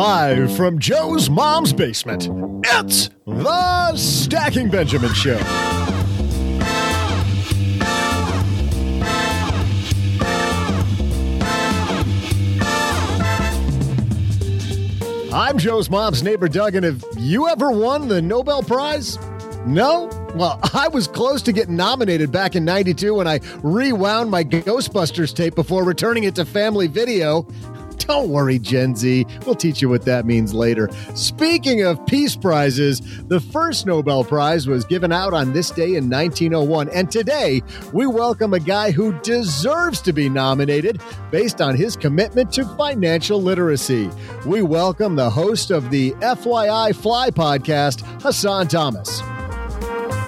Live from Joe's mom's basement, it's the Stacking Benjamin Show. I'm Joe's mom's neighbor, Doug, and have you ever won the Nobel Prize? No? Well, I was close to getting nominated back in 92 when I rewound my Ghostbusters tape before returning it to family video. Don't worry, Gen Z. We'll teach you what that means later. Speaking of peace prizes, the first Nobel Prize was given out on this day in 1901. And today, we welcome a guy who deserves to be nominated based on his commitment to financial literacy. We welcome the host of the FYI FLI podcast, Hassan Thomas.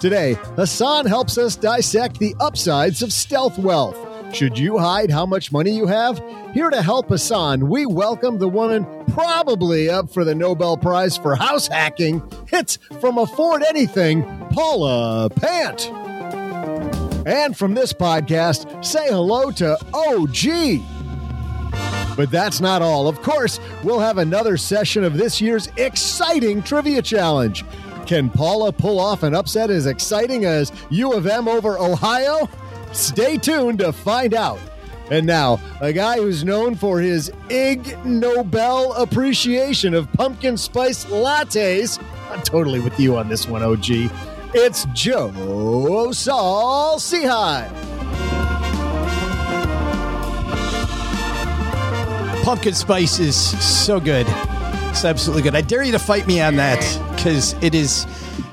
Today, Hassan helps us dissect the upsides of stealth wealth. Should you hide how much money you have? Here to help Hassan, we welcome the woman probably up for the Nobel Prize for house hacking. It's from Afford Anything, Paula Pant. And from this podcast, say hello to OG. But that's not all. Of course, we'll have another session of this year's exciting trivia challenge. Can Paula pull off an upset as exciting as U of M over Ohio? Stay tuned to find out. And now, a guy who's known for his Ig Nobel appreciation of pumpkin spice lattes. I'm totally with you on this one, OG. It's Joe Saul Sehy. Pumpkin spice is so good. It's absolutely good. I dare you to fight me on that because it is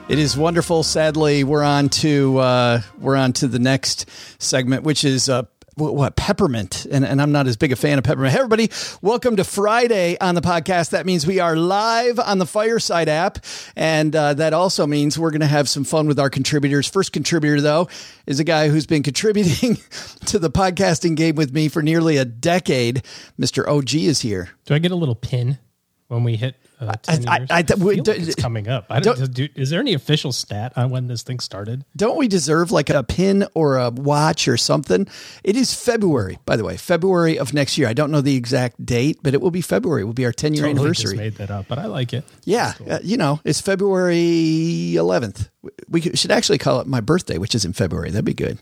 it is wonderful. Sadly, we're on to uh, we're on to the next segment, which is uh, what, peppermint, and, and I'm not as big a fan of peppermint. Hey, everybody, welcome to Friday on the podcast. That means we are live on the Fireside app, and uh, that also means we're going to have some fun with our contributors. First contributor, though, is a guy who's been contributing to the podcasting game with me for nearly a decade. Mr. OG is here. Do I get a little pin when we hit uh, 10 I- years? I- I- feel like it's coming up. I don't- don't, do, is there any official stat on when this thing started? Don't we deserve like a pin or a watch or something? It is February, by the way, February of next year. I don't know the exact date, but it will be February. It will be our 10 year Totally just anniversary. made that up, but I like it. Yeah, uh, you know, it's February 11th. We should actually call it my birthday, which is in February. That'd be good.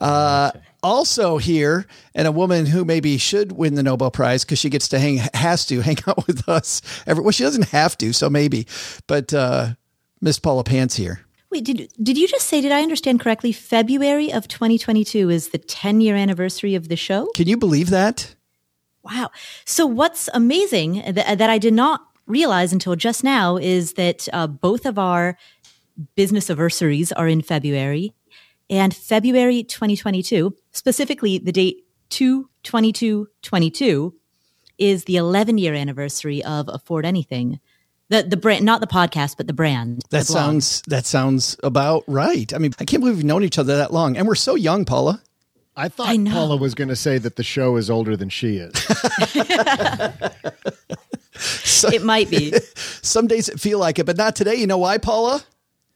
Uh, Also here, and a woman who maybe should win the Nobel Prize because she gets to hang, has to hang out with us. Every, well, she doesn't have to, so maybe. But uh, Miss Paula Pant's here. Wait, did did you just say? Did I understand correctly? February of 2022 is the 10 year anniversary of the show. Can you believe that? Wow! So what's amazing that, that I did not realize until just now is that uh, both of our business anniversaries are in February, and February 2022, specifically the date 2 22 22, is the 11 year anniversary of Afford Anything. The the brand, not the podcast, but the brand. That blog. sounds that sounds about right. I mean, I can't believe we've known each other that long, and we're so young, Paula. I thought I. Paula was going to say that the show is older than she is. It might be. Some days it feel like it, but not today. You know why, Paula?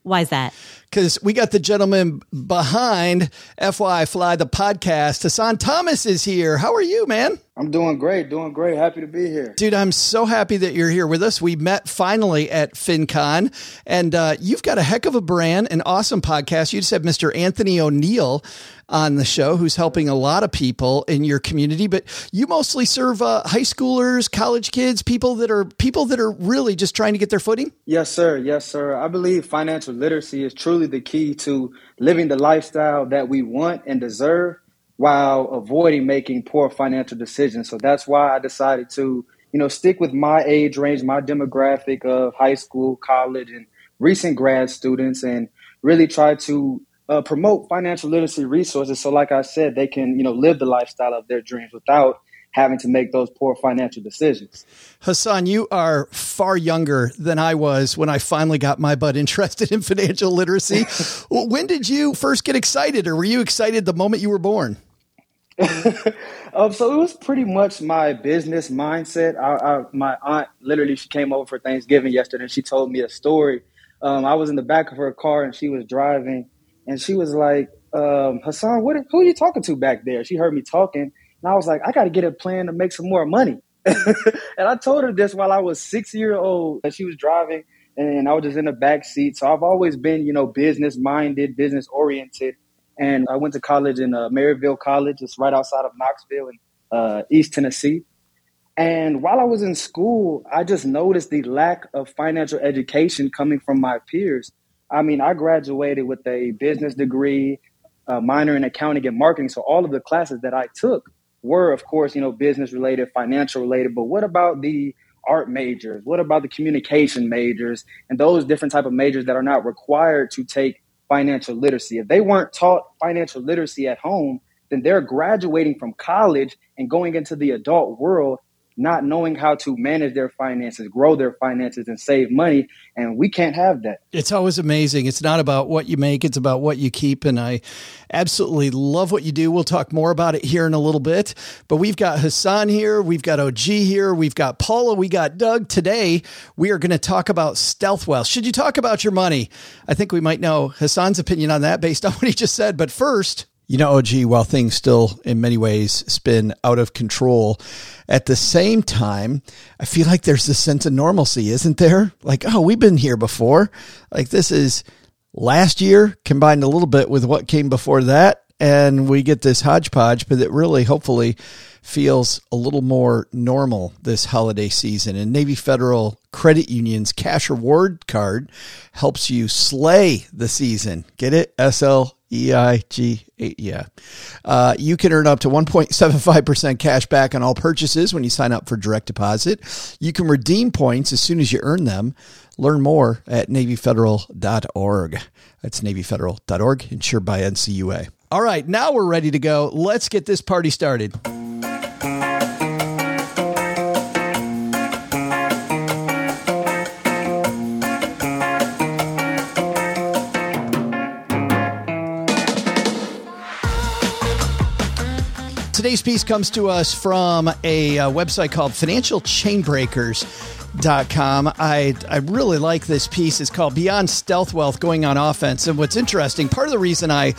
Why is that? Because we got the gentleman behind FY FLI the podcast. Hassan Thomas is here. How are you, man? I'm doing great, doing great. Happy to be here. Dude, I'm so happy that you're here with us. We met finally at FinCon, and uh, you've got a heck of a brand, an awesome podcast. You just had Mr. Anthony O'Neill on the show, who's helping a lot of people in your community. But you mostly serve uh, high schoolers, college kids, people that are people that are really just trying to get their footing. Yes, sir. Yes, sir. I believe financial literacy is truly the key to living the lifestyle that we want and deserve while avoiding making poor financial decisions. So that's why I decided to, you know, stick with my age range, my demographic of high school, college, and recent grad students, and really try to uh, promote financial literacy resources. So, like I said, they can, you know, live the lifestyle of their dreams without having to make those poor financial decisions. Hassan, you are far younger than I was when I finally got my butt interested in financial literacy. when did you first get excited, or were you excited the moment you were born? um, so it was pretty much my business mindset. I, I, my aunt literally she came over for Thanksgiving yesterday, and she told me a story. Um, I was in the back of her car, and she was driving, and she was like, um, "Hassan, what? Who are you talking to back there?" She heard me talking, and I was like, "I got to get a plan to make some more money." and I told her this while I was six year old, and she was driving, and I was just in the back seat. So I've always been, you know, business minded, business oriented and I went to college in uh, Maryville College. It's right outside of Knoxville in uh, East Tennessee. And while I was in school, I just noticed the lack of financial education coming from my peers. I mean, I graduated with a business degree, a minor in accounting and marketing. So all of the classes that I took were, of course, you know, business related, financial related. But what about the art majors? What about the communication majors and those different type of majors that are not required to take financial literacy. If they weren't taught financial literacy at home, then they're graduating from college and going into the adult world not knowing how to manage their finances, grow their finances, and save money. And we can't have that. It's always amazing. It's not about what you make, it's about what you keep. And I absolutely love what you do. We'll talk more about it here in a little bit. But we've got Hassan here, we've got OG here, we've got Paula, we got Doug. Today, we are going to talk about stealth wealth. Should you talk about your money? I think we might know Hassan's opinion on that based on what he just said. But first, you know, OG, while things still in many ways spin out of control, at the same time, I feel like there's this sense of normalcy, isn't there? Like, oh, we've been here before. Like, this is last year combined a little bit with what came before that. And we get this hodgepodge, but it really hopefully feels a little more normal this holiday season. And Navy Federal Credit Union's cash reward card helps you slay the season. Get it? SL EIG, yeah. Uh, you can earn up to 1.75% cash back on all purchases when you sign up for direct deposit. You can redeem points as soon as you earn them. Learn more at NavyFederal.org. That's NavyFederal.org, insured by NCUA. All right, now we're ready to go. Let's get this party started. Today's piece comes to us from a uh, website called financialchainbreakers.com. I, I really like this piece. It's called Beyond Stealth Wealth Going on Offense. And what's interesting, part of the reason I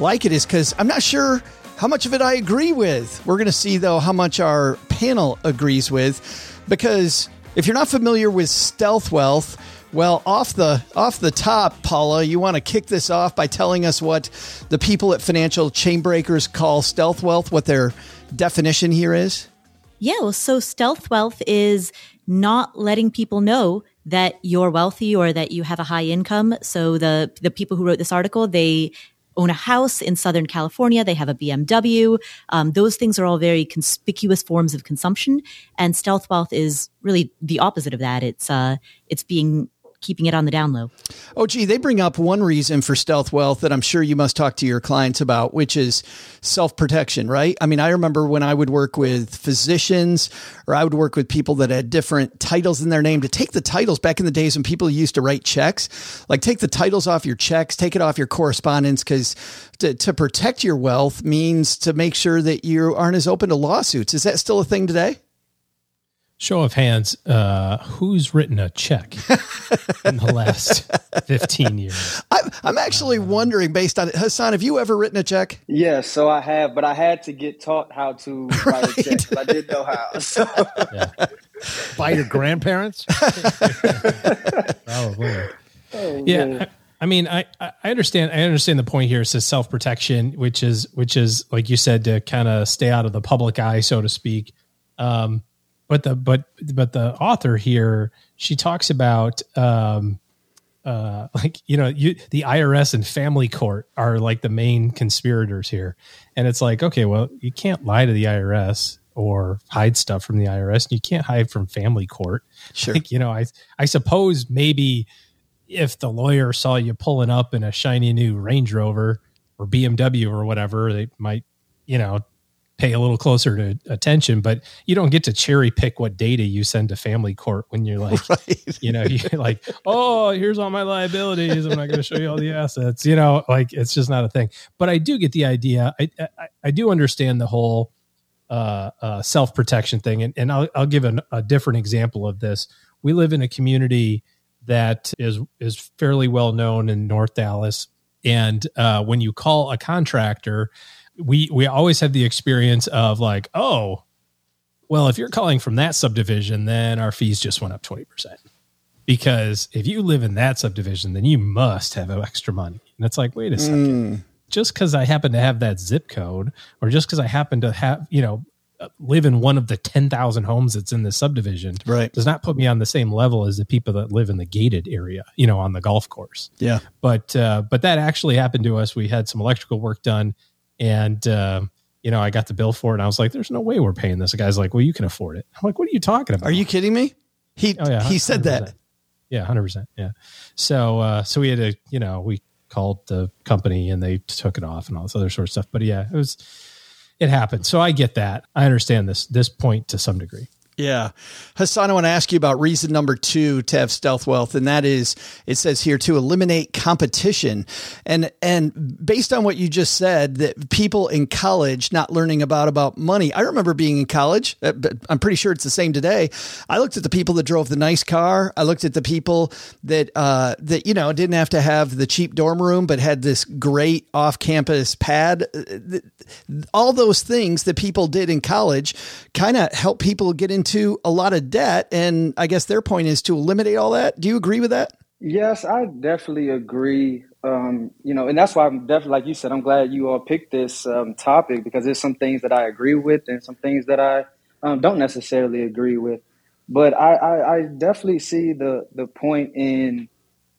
like it is because I'm not sure how much of it I agree with. We're going to see, though, how much our panel agrees with. Because if you're not familiar with stealth wealth, well, off the off the top, Paula, you want to kick this off by telling us what the people at Financial Chainbreakers call stealth wealth, what their definition here is? Yeah, well, so stealth wealth is not letting people know that you're wealthy or that you have a high income. So the the people who wrote this article, they own a house in Southern California. They have a BMW. Um, those things are all very conspicuous forms of consumption, and stealth wealth is really the opposite of that. It's uh, it's being keeping it on the down low. Oh, gee, they bring up one reason for stealth wealth that I'm sure you must talk to your clients about, which is self protection, right? I mean, I remember when I would work with physicians or I would work with people that had different titles in their name to take the titles back in the days when people used to write checks, like take the titles off your checks, take it off your correspondence, because to, to protect your wealth means to make sure that you aren't as open to lawsuits. Is that still a thing today? Show of hands, uh, who's written a check in the last 15 years? I, I'm actually wondering, based on it, Hassan, have you ever written a check? Yes, so I have, but I had to get taught how to write a check. 'cause I didn't know how. So, By your grandparents? Probably. oh, Yeah. man. I, I mean, I, I I understand. I understand the point here. It says self protection, which is which is like you said to kind of stay out of the public eye, so to speak. Um, but the but but the author here, she talks about um, uh, like you know, you the IRS and family court are like the main conspirators here, and it's like okay, well, you can't lie to the IRS or hide stuff from the IRS, and you can't hide from family court. Sure. Like, you know, I I suppose maybe if the lawyer saw you pulling up in a shiny new Range Rover or BMW or whatever, they might, you know, pay a little closer to attention. But you don't get to cherry pick what data you send to family court when you're like, Right. you know, you're like, oh, here's all my liabilities. I'm not going to show you all the assets. You know, like it's just not a thing. But I do get the idea. I I, I do understand the whole uh, uh, self protection thing, and, and I'll I'll give an, a different example of this. We live in a community that is is fairly well known in North Dallas, and uh, when you call a contractor, we we always have the experience of like, oh, well, if you're calling from that subdivision, then our fees just went up twenty percent. Because if you live in that subdivision, then you must have extra money. And it's like, wait a second just because I happen to have that zip code, or just because I happen to have, you know, live in one of the 10,000 homes that's in the subdivision, Right. does not put me on the same level as the people that live in the gated area, you know, on the golf course. Yeah. But, uh, but that actually happened to us. We had some electrical work done and, uh, you know, I got the bill for it and I was like, there's no way we're paying this. The guy's like, well, you can afford it. I'm like, what are you talking about? Are you kidding me? He Oh yeah, he said that. Yeah, hundred percent. Yeah. So uh, so we had to, you know, we called the company and they took it off and all this other sort of stuff. But yeah, it was it happened. So I get that. I understand this this point to some degree. Yeah. Hassan, I want to ask you about reason number two to have stealth wealth. And that is, it says here to eliminate competition. And, and based on what you just said, that people in college not learning about, about money. I remember being in college, uh, I'm pretty sure it's the same today. I looked at the people that drove the nice car. I looked at the people that, uh, that, you know, didn't have to have the cheap dorm room, but had this great off campus pad. Uh, All those things that people did in college kind of help people get into a lot of debt. And I guess their point is to eliminate all that. Do you agree with that? Yes, I definitely agree. Um, you know, and that's why I'm definitely, like you said, I'm glad you all picked this um, topic because there's some things that I agree with and some things that I um, don't necessarily agree with. But I, I, I definitely see the the point in,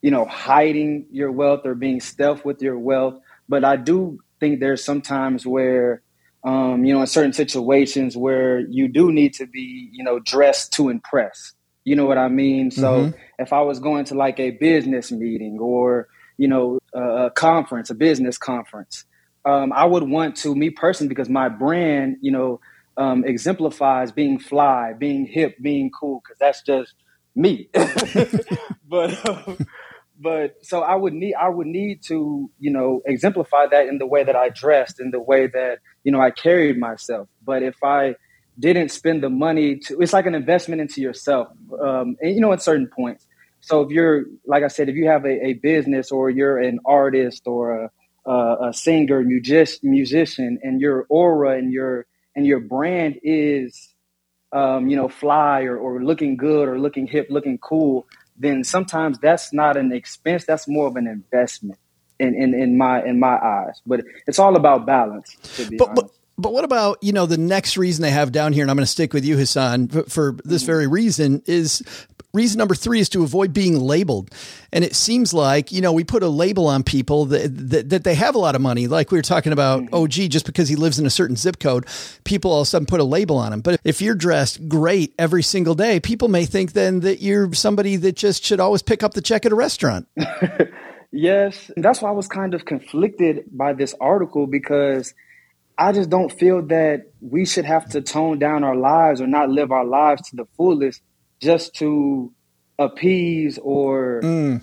you know, hiding your wealth or being stealth with your wealth. But I do think there's sometimes where, um, you know, in certain situations where you do need to be, you know, dressed to impress. You know what I mean? So if I was going to like a business meeting or, you know, a, a conference, a business conference, um, I would want to, me personally, because my brand, you know, um, exemplifies being fly, being hip, being cool, because that's just me. but, um, but so I would need, I would need to, you know, exemplify that in the way that I dressed, in the way that, you know, I carried myself. But if I didn't spend the money to, it's like an investment into yourself, um, and you know, at certain points. So if you're, like I said, if you have a, a business or you're an artist or a, a, a singer, music, musician, and your aura and your and your brand is, um, you know, fly or, or looking good or looking hip, looking cool, then sometimes that's not an expense. That's more of an investment in, in, in my in my eyes. But it's all about balance. To be But, honest. but but what about you know the next reason they have down here, and I'm going to stick with you, Hassan, for, for this mm-hmm. very reason is reason number three is to avoid being labeled. And it seems like you know we put a label on people that that, that they have a lot of money, like we were talking about. Mm-hmm. Oh, gee, just because he lives in a certain zip code, people all of a sudden put a label on him. But if you're dressed great every single day, people may think then that you're somebody that just should always pick up the check at a restaurant. Yes, that's why I was kind of conflicted by this article because I just don't feel that we should have to tone down our lives or not live our lives to the fullest just to appease or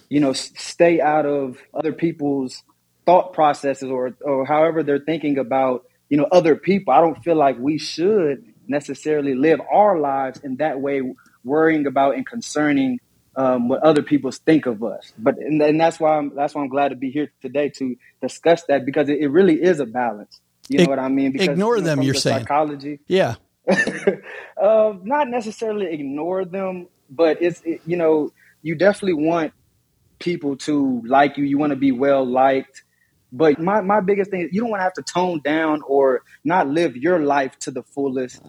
you know stay out of other people's thought processes or or however they're thinking about you know other people. I don't feel like we should necessarily live our lives in that way, worrying about and concerning um, what other people think of us. But and, and, that's why I'm that's why I'm glad to be here today to discuss that because it, it really is a balance. You know what I mean? Because, ignore you know, them. You're the saying psychology. Yeah. uh, not necessarily ignore them, but it's it, you know you definitely want people to like you. You want to be well liked. But my, my biggest thing is you don't want to have to tone down or not live your life to the fullest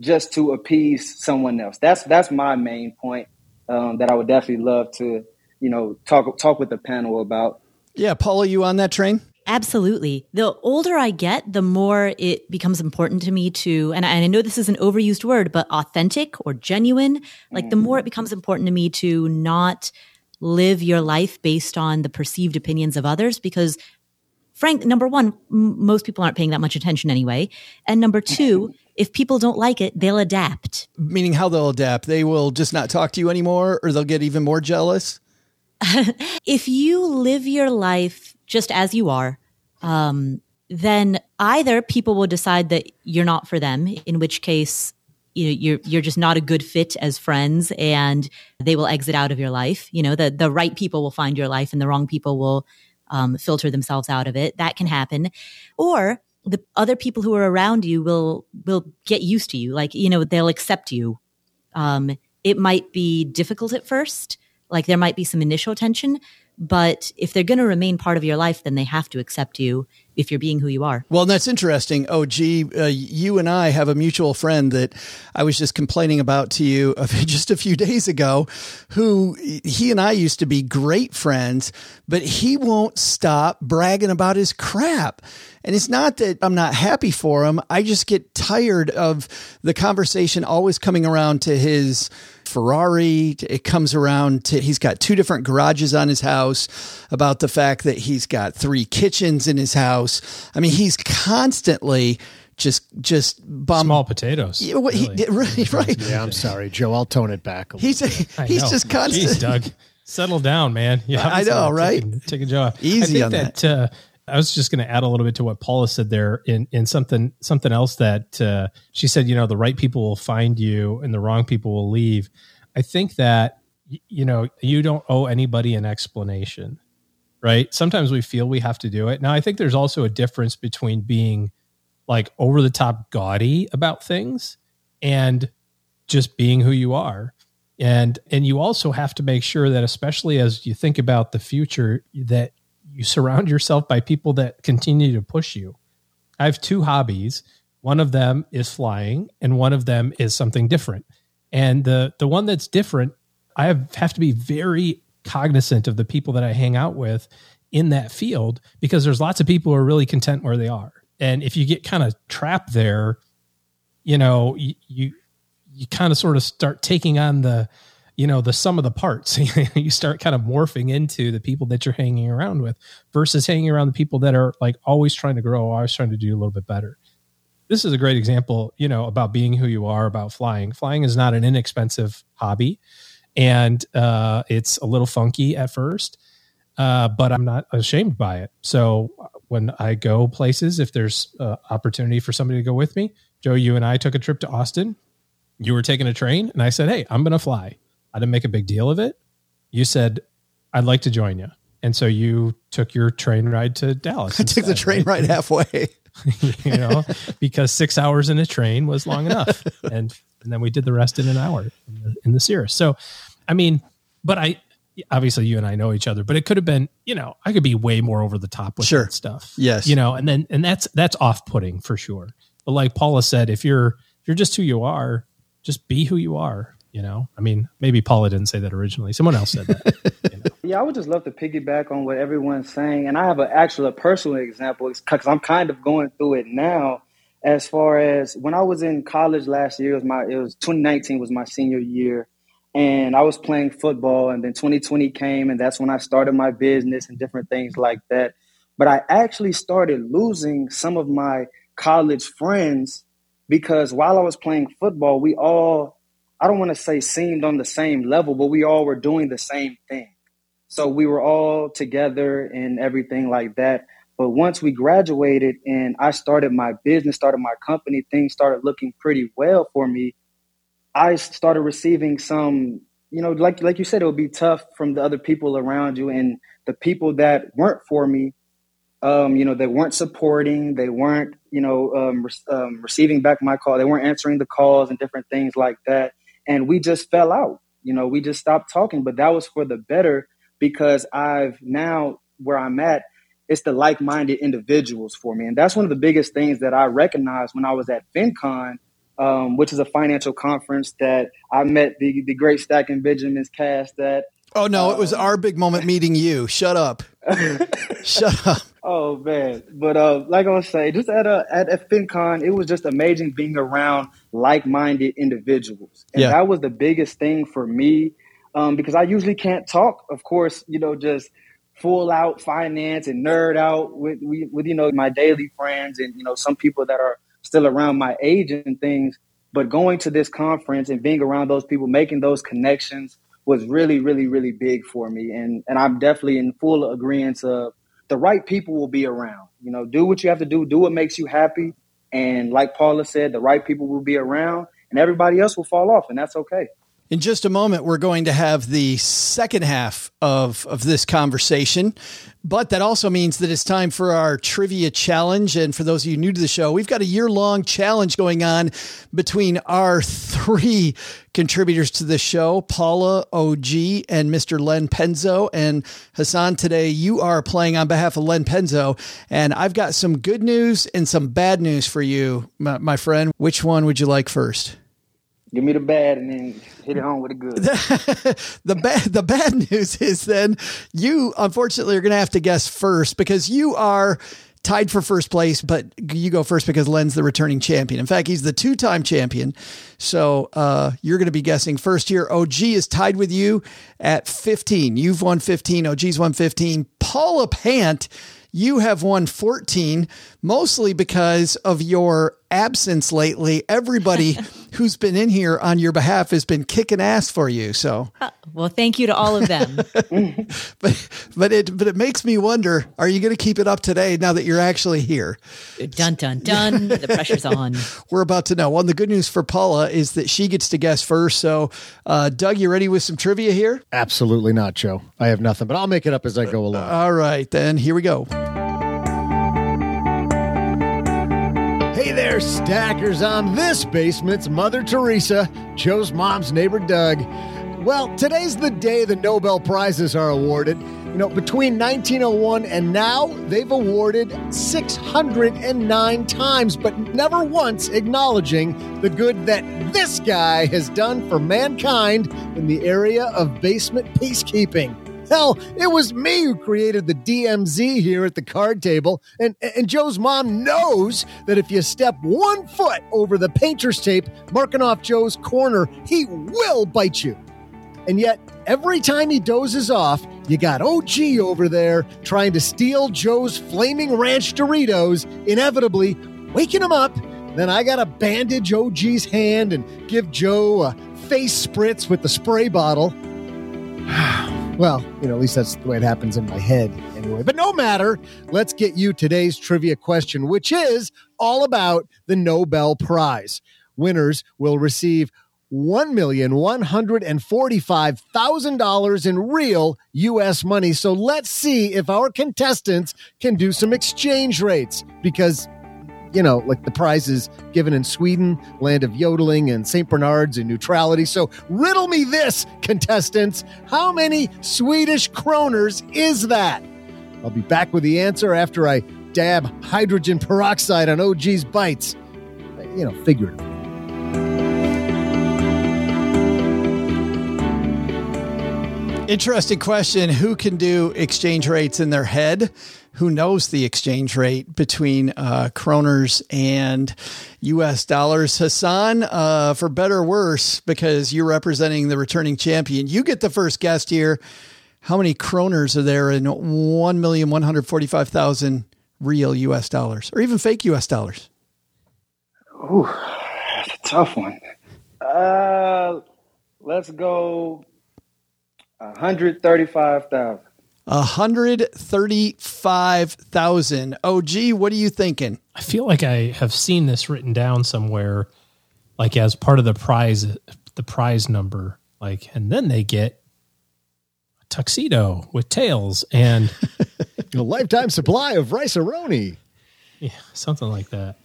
just to appease someone else. That's that's my main point um, that I would definitely love to you know talk talk with the panel about. Yeah, Paula, you on that train? Absolutely. The older I get, the more it becomes important to me to, and I, and I, know this is an overused word, but authentic or genuine. Like the more it becomes important to me to not live your life based on the perceived opinions of others because frank, number one, m- most people aren't paying that much attention anyway. And number two, if people don't like it, they'll adapt. Meaning how they'll adapt? They will just not talk to you anymore or they'll get even more jealous? if you live your life just as you are, um, then either people will decide that you're not for them, in which case you know, you're you're just not a good fit as friends, and they will exit out of your life. You know, the the right people will find your life, and the wrong people will um, filter themselves out of it. That can happen. Or the other people who are around you will will get used to you. Like, you know, they'll accept you. Um, it might be difficult at first. Like there might be some initial tension, but if they're going to remain part of your life, then they have to accept you if you're being who you are. Well, that's interesting. Oh, gee, uh, you and I have a mutual friend that I was just complaining about to you just a few days ago, who he and I used to be great friends, but he won't stop bragging about his crap. And it's not that I'm not happy for him. I just get tired of the conversation always coming around to his Ferrari. It comes around to he's got two different garages on his house, about the fact that he's got three kitchens in his house. I mean, he's constantly just just bomb small potatoes. Yeah, really. He, right, right. Yeah, I'm sorry, Joe. I'll tone it back. he's he's just constant. Jeez, Doug, settle down, man. Yeah, I know, right? Taking, taking Joe off. Easy on that. that uh, I was just going to add a little bit to what Paula said there in, in something something else that uh, she said. You know, the right people will find you, and the wrong people will leave. I think that you know you don't owe anybody an explanation, right? Sometimes we feel we have to do it. Now, I think there's also a difference between being like over the top gaudy about things and just being who you are and and you also have to make sure that especially as you think about the future that you surround yourself by people that continue to push you. I have two hobbies. One of them is flying, and one of them is something different. And the the one that's different, I have, have to be very cognizant of the people that I hang out with in that field because there's lots of people who are really content where they are. And if you get kind of trapped there, you know, you you, you kind of sort of start taking on the you know the sum of the parts. You start kind of morphing into the people that you're hanging around with versus hanging around the people that are like always trying to grow always trying to do a little bit better. This is a great example you know about being who you are about flying. Flying is not an inexpensive hobby and uh, it's a little funky at first uh, but i'm not ashamed by it. So when i go places if there's uh, opportunity for somebody to go with me joe you and i took a trip to austin. You were taking a train and i said hey i'm going to fly I didn't make a big deal of it. You said, I'd like to join you. And so you took your train ride to Dallas. I took the train right? ride halfway. you know, because six hours in a train was long enough. and and then we did the rest in an hour in the, in the Cirrus. So, I mean, but I obviously you and I know each other, but it could have been, you know, I could be way more over the top with sure. that stuff. Yes. You know, and then and that's that's off putting for sure. But like Paula said, if you're if you're just who you are, just be who you are you know, I mean, maybe Paula didn't say that originally. Someone else said that. You know? Yeah, I would just love to piggyback on what everyone's saying, and I have an actual a personal example because I'm kind of going through it now. As far as when I was in college last year, it was my it was 2019 was my senior year, and I was playing football, and then 2020 came, and that's when I started my business and different things like that. But I actually started losing some of my college friends because while I was playing football, we all I don't want to say seemed on the same level, but we all were doing the same thing. So we were all together and everything like that. But once we graduated and I started my business, started my company, things started looking pretty well for me. I started receiving some, you know, like like you said, it would be tough from the other people around you and the people that weren't for me. Um, you know, they weren't supporting, they weren't, you know, um, re- um, receiving back my call, they weren't answering the calls and different things like that. And we just fell out. You know, we just stopped talking. But that was for the better because I've now where I'm at, it's the like-minded individuals for me, and that's one of the biggest things that I recognized when I was at FinCon, um, which is a financial conference that I met the the great Stacking Benjamins cast at. Oh no, it was our big moment meeting you. Shut up. Shut up. Oh man, but uh, like I was saying, just at a at a FinCon, it was just amazing being around like-minded individuals, and Yeah. that was the biggest thing for me um, because I usually can't talk. Of course, you know, just full out finance and nerd out with with, with you know my daily friends and you know some people that are still around my age and things. But going to this conference and being around those people, making those connections was really, really, really big for me. And and I'm definitely in full agreement of the right people will be around. You know, do what you have to do, do what makes you happy. And like Paula said, the right people will be around and everybody else will fall off, and that's okay. In just a moment, we're going to have the second half of, of this conversation. But that also means that it's time for our trivia challenge. And for those of you new to the show, we've got a year long challenge going on between our three contributors to the show Paula, OG, and Mr. Len Penzo. And Hassan, today you are playing on behalf of Len Penzo. And I've got some good news and some bad news for you, my, my friend. Which one would you like first? Give me the bad and then hit it home with the good. the bad the bad news is then you unfortunately are going to have to guess first because you are tied for first place, but you go first because Len's the returning champion. In fact, he's the two time champion. So uh, you're going to be guessing first here. OG is tied with you at 15. You've won 15. OG's won 15. Paula Pant, you have won 14, mostly because of your absence lately. Everybody who's been in here on your behalf has been kicking ass for you. So, Well, thank you to all of them. but but it but it makes me wonder: Are you going to keep it up today now that you're actually here? dun dun dun. The pressure's on. We're about to know. Well, the good news for Paula is that she gets to guess first. So, uh, Doug, you ready with some trivia here? Absolutely not, Joe. I have nothing, but I'll make it up as I go along. All right, then here we go. Hey there, stackers. I'm this basement's Mother Teresa, Joe's mom's neighbor Doug. Well, today's the day the Nobel Prizes are awarded. You know, between 1901 and now, they've awarded 609 times, but never once acknowledging the good that this guy has done for mankind in the area of basement peacekeeping. Hell, it was me who created the DMZ here at the card table, and, and Joe's mom knows that if you step one foot over the painter's tape marking off Joe's corner, he will bite you. And yet, every time he dozes off, you got OG over there trying to steal Joe's flaming ranch Doritos, inevitably waking him up. Then I got to bandage OG's hand and give Joe a face spritz with the spray bottle. Well, you know, at least that's the way it happens in my head anyway. But no matter, let's get you today's trivia question, which is all about the Nobel Prize. Winners will receive $1,145,000 in real U.S. money. So let's see if our contestants can do some exchange rates because you know, like the prizes given in Sweden, land of yodeling, and St. Bernard's and neutrality. So, riddle me this, contestants. How many Swedish kroners is that? I'll be back with the answer after I dab hydrogen peroxide on OG's bites. You know, figuratively. Interesting question. Who can do exchange rates in their head? Who knows the exchange rate between uh, kroners and U.S. dollars? Hassan, uh, for better or worse, because you're representing the returning champion, you get the first guest here. How many kroners are there in 1,145,000 real U.S. dollars or even fake U.S. dollars? Ooh, that's a tough one. Uh, let's go 135,000. 135,000. OG, what are you thinking? I feel like I have seen this written down somewhere, like as part of the prize, the prize number. Like, and then they get a tuxedo with tails and A lifetime supply of Rice-A-Roni. yeah, something like that.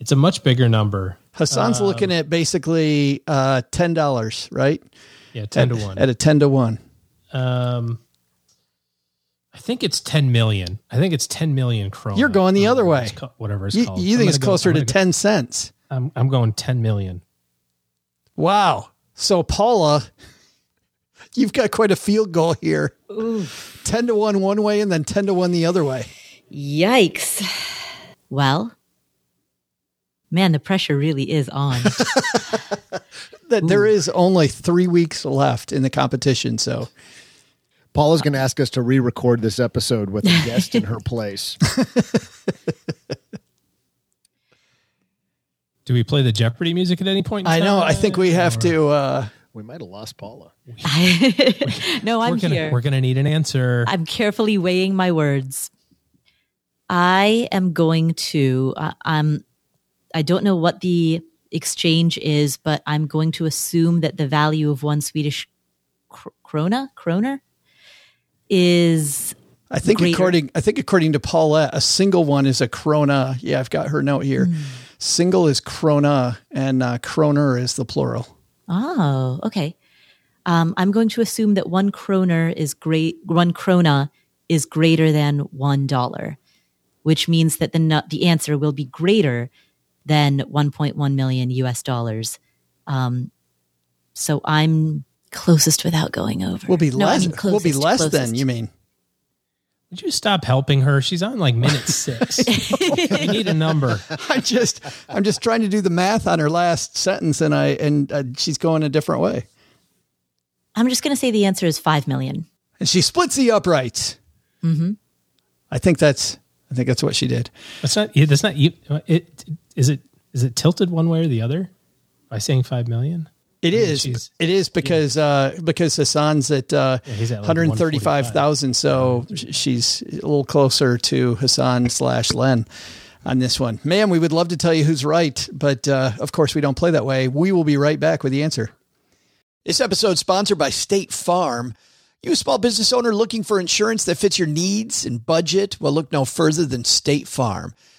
It's a much bigger number. Hassan's looking at basically uh, $10, right? Yeah, ten at, to one. At a 10 to 1. Um, I think it's ten million. I think it's ten million krona. You're going the other way. it's ca- Whatever it's You, called. you think it's go- closer to go- 10 cents. I'm I'm going ten million. Wow. So, Paula, you've got quite a field goal here 10 to 1 one way and then 10 to 1 the other way. Yikes. Well, man, the pressure really is on. That there is only three weeks left in the competition. So, Paula's going to ask us to re record this episode with a guest in her place. Do we play the Jeopardy music at any point? in I know, I think we have Or- to. Uh, We might have lost Paula. no, I'm we're gonna, here. We're gonna need an answer. I'm carefully weighing my words. I am going to. Uh, I'm. I don't know what the exchange is, but I'm going to assume that the value of one Swedish kr- krona, kroner, is I think Greater. according I think according to Paulette, a single one is a krona. Yeah, I've got her note here. Hmm. Single is krona, and uh, kroner is the plural. Oh, okay. Um, I'm going to assume that one kroner is great. One krona is greater than one dollar, which means that the the answer will be greater than 1.1 million U.S. dollars. Um, so I'm closest without going over. We'll be No, I less. mean we'll be less closest. than you mean. Would you stop helping her? She's on like minute six. we need a number. I just I'm just trying to do the math on her last sentence, and I and uh, she's going a different way. I'm just going to say the answer is five million. And she splits the uprights. Mm-hmm. I think that's I think that's what she did. That's not. That's not. you- It is it. Is it tilted one way or the other by saying five million? It is. she's- It is because uh, because Hassan's at, uh, he's at like 135,000, so sh- she's a little closer to Hassan slash Len on this one. Man, we would love to tell you who's right, but uh, of course we don't play that way. We will be right back with the answer. This episode sponsored by State Farm. You a small business owner looking for insurance that fits your needs and budget? Well, look no further than State Farm.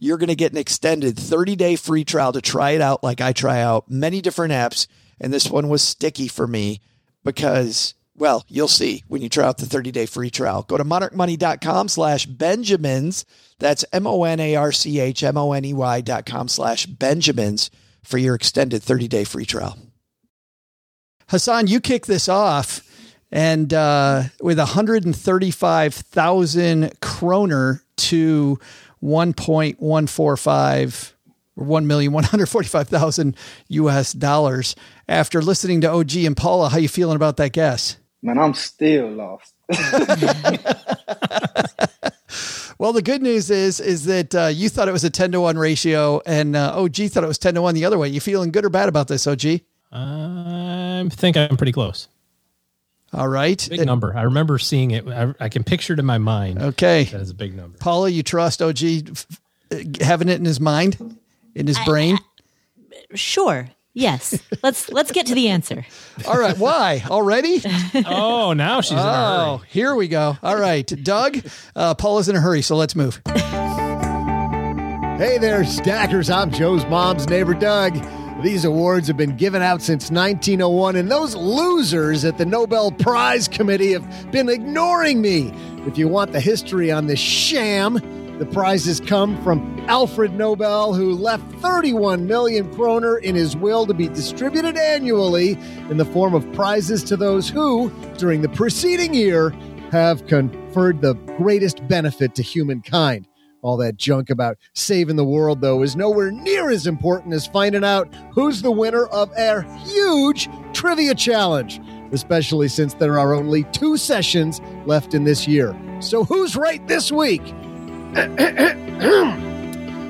you're going to get an extended 30-day free trial to try it out like I try out many different apps. And this one was sticky for me because, well, you'll see when you try out the 30-day free trial. Go to monarchmoney.com slash Benjamins. That's M-O-N-A-R-C-H-M-O-N-E-Y dot com slash Benjamins for your extended 30-day free trial. Hassan, you kick this off, and uh, with 135,000 kroner to 1.145 or 1,145,000 US dollars. After listening to OG and Paula, how you feeling about that guess? Man, I'm still lost. well, the good news is is that uh, you thought it was a 10 to 1 ratio and uh, OG thought it was 10 to 1 the other way. You feeling good or bad about this, OG? I think I'm pretty close. All right. Big number. I remember seeing it. I, I can picture it in my mind. Okay. That is a big number. Paula, you trust OG having it in his mind, in his brain? I, sure. Yes. Let's let's get to the answer. All right. Why already? oh, now she's. Oh, here we go. All right, Doug. Uh, Paula's in a hurry, so let's move. Hey there, stackers. I'm Joe's mom's neighbor, Doug. These awards have been given out since 1901, and those losers at the Nobel Prize Committee have been ignoring me. If you want the history on this sham, the prizes come from Alfred Nobel, who left 31 million kroner in his will to be distributed annually in the form of prizes to those who, during the preceding year, have conferred the greatest benefit to humankind. All that junk about saving the world, though, is nowhere near as important as finding out who's the winner of our huge trivia challenge, especially since there are only two sessions left in this year. So, who's right this week?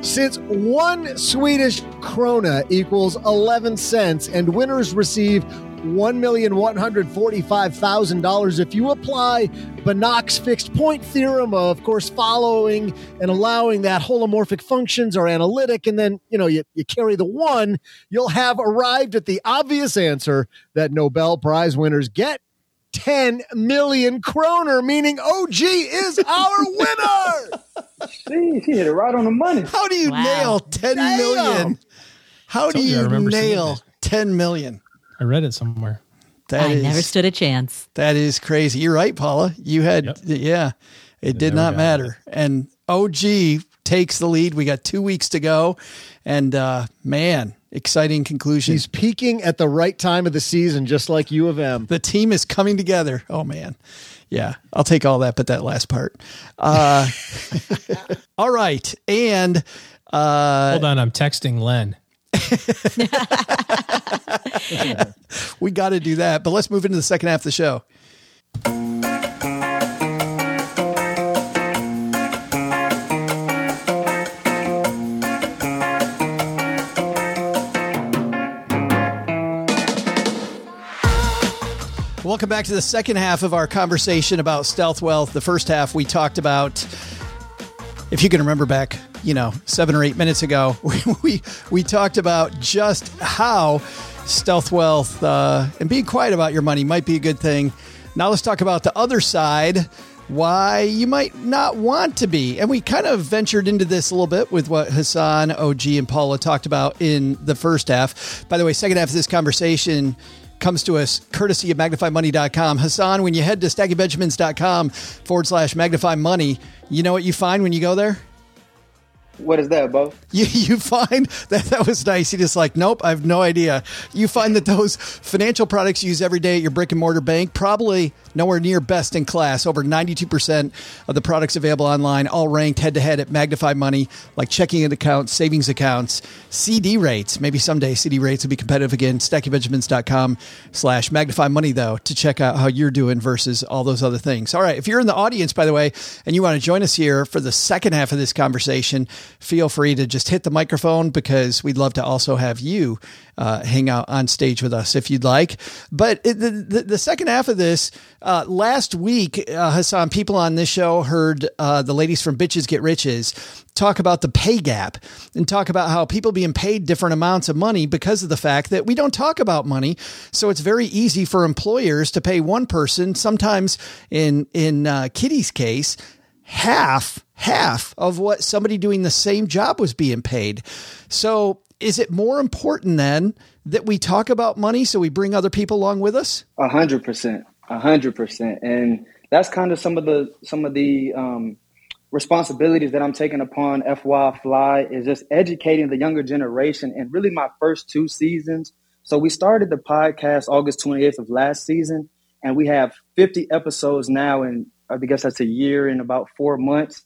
Since one Swedish krona equals 11 cents and winners receive $1,145,000 if you apply Banach's fixed point theorem, of course, following and allowing that holomorphic functions are analytic, and then, you know, you, you carry the one, you'll have arrived at the obvious answer that Nobel Prize winners get 10 million kroner, meaning OG is our winner. See, he hit it right on the money. How do you wow. nail ten Damn. million? How do you nail 10 million? I read it somewhere. That I is, never stood a chance. That is crazy. You're right, Paula. You had, yep. yeah, it, it did not matter. It. And OG takes the lead. We got two weeks to go. And uh, man, exciting conclusion. He's peaking at the right time of the season, just like U of M. The team is coming together. Oh man. Yeah, I'll take all that, but that last part. Uh, all right. And uh, hold on, I'm texting Len. we got to do that, but let's move into the second half of the show. Welcome back to the second half of our conversation about stealth wealth. The first half we talked about, if you can remember back, you know, seven or eight minutes ago, we we, we talked about just how stealth wealth uh, and being quiet about your money might be a good thing. Now let's talk about the other side why you might not want to be. And we kind of ventured into this a little bit with what Hassan, OG, and Paula talked about in the first half. By the way, second half of this conversation comes to us courtesy of magnifymoney.com. Hassan, when you head to stackingbenjamins.com forward slash magnify money, you know what you find when you go there? What is that, Bo? You, you find that that was nice. He just like, nope, I have no idea. You find that those financial products you use every day at your brick and mortar bank probably nowhere near best in class. Over 92% of the products available online, all ranked head to head at Magnify Money, like checking in accounts, savings accounts, CD rates. Maybe someday CD rates will be competitive again. StackingBenjamins.com slash Magnify Money, though, to check out how you're doing versus all those other things. All right. If you're in the audience, by the way, and you want to join us here for the second half of this conversation, feel free to just hit the microphone because we'd love to also have you uh, hang out on stage with us if you'd like. But the, the, the second half of this, uh, last week, uh, Hassan, people on this show heard uh, the ladies from Bitches Get Riches talk about the pay gap and talk about how people being paid different amounts of money because of the fact that we don't talk about money. So it's very easy for employers to pay one person, sometimes in in uh, Kitty's case, half half of what somebody doing the same job was being paid. So is it more important then that we talk about money so we bring other people along with us? A hundred percent, a hundred percent, and that's kind of some of the some of the um, responsibilities that I'm taking upon FYI FLI is just educating the younger generation. And really, my first two seasons So we started the podcast August 28th of last season, and we have 50 episodes now, and I guess that's a year in about four months.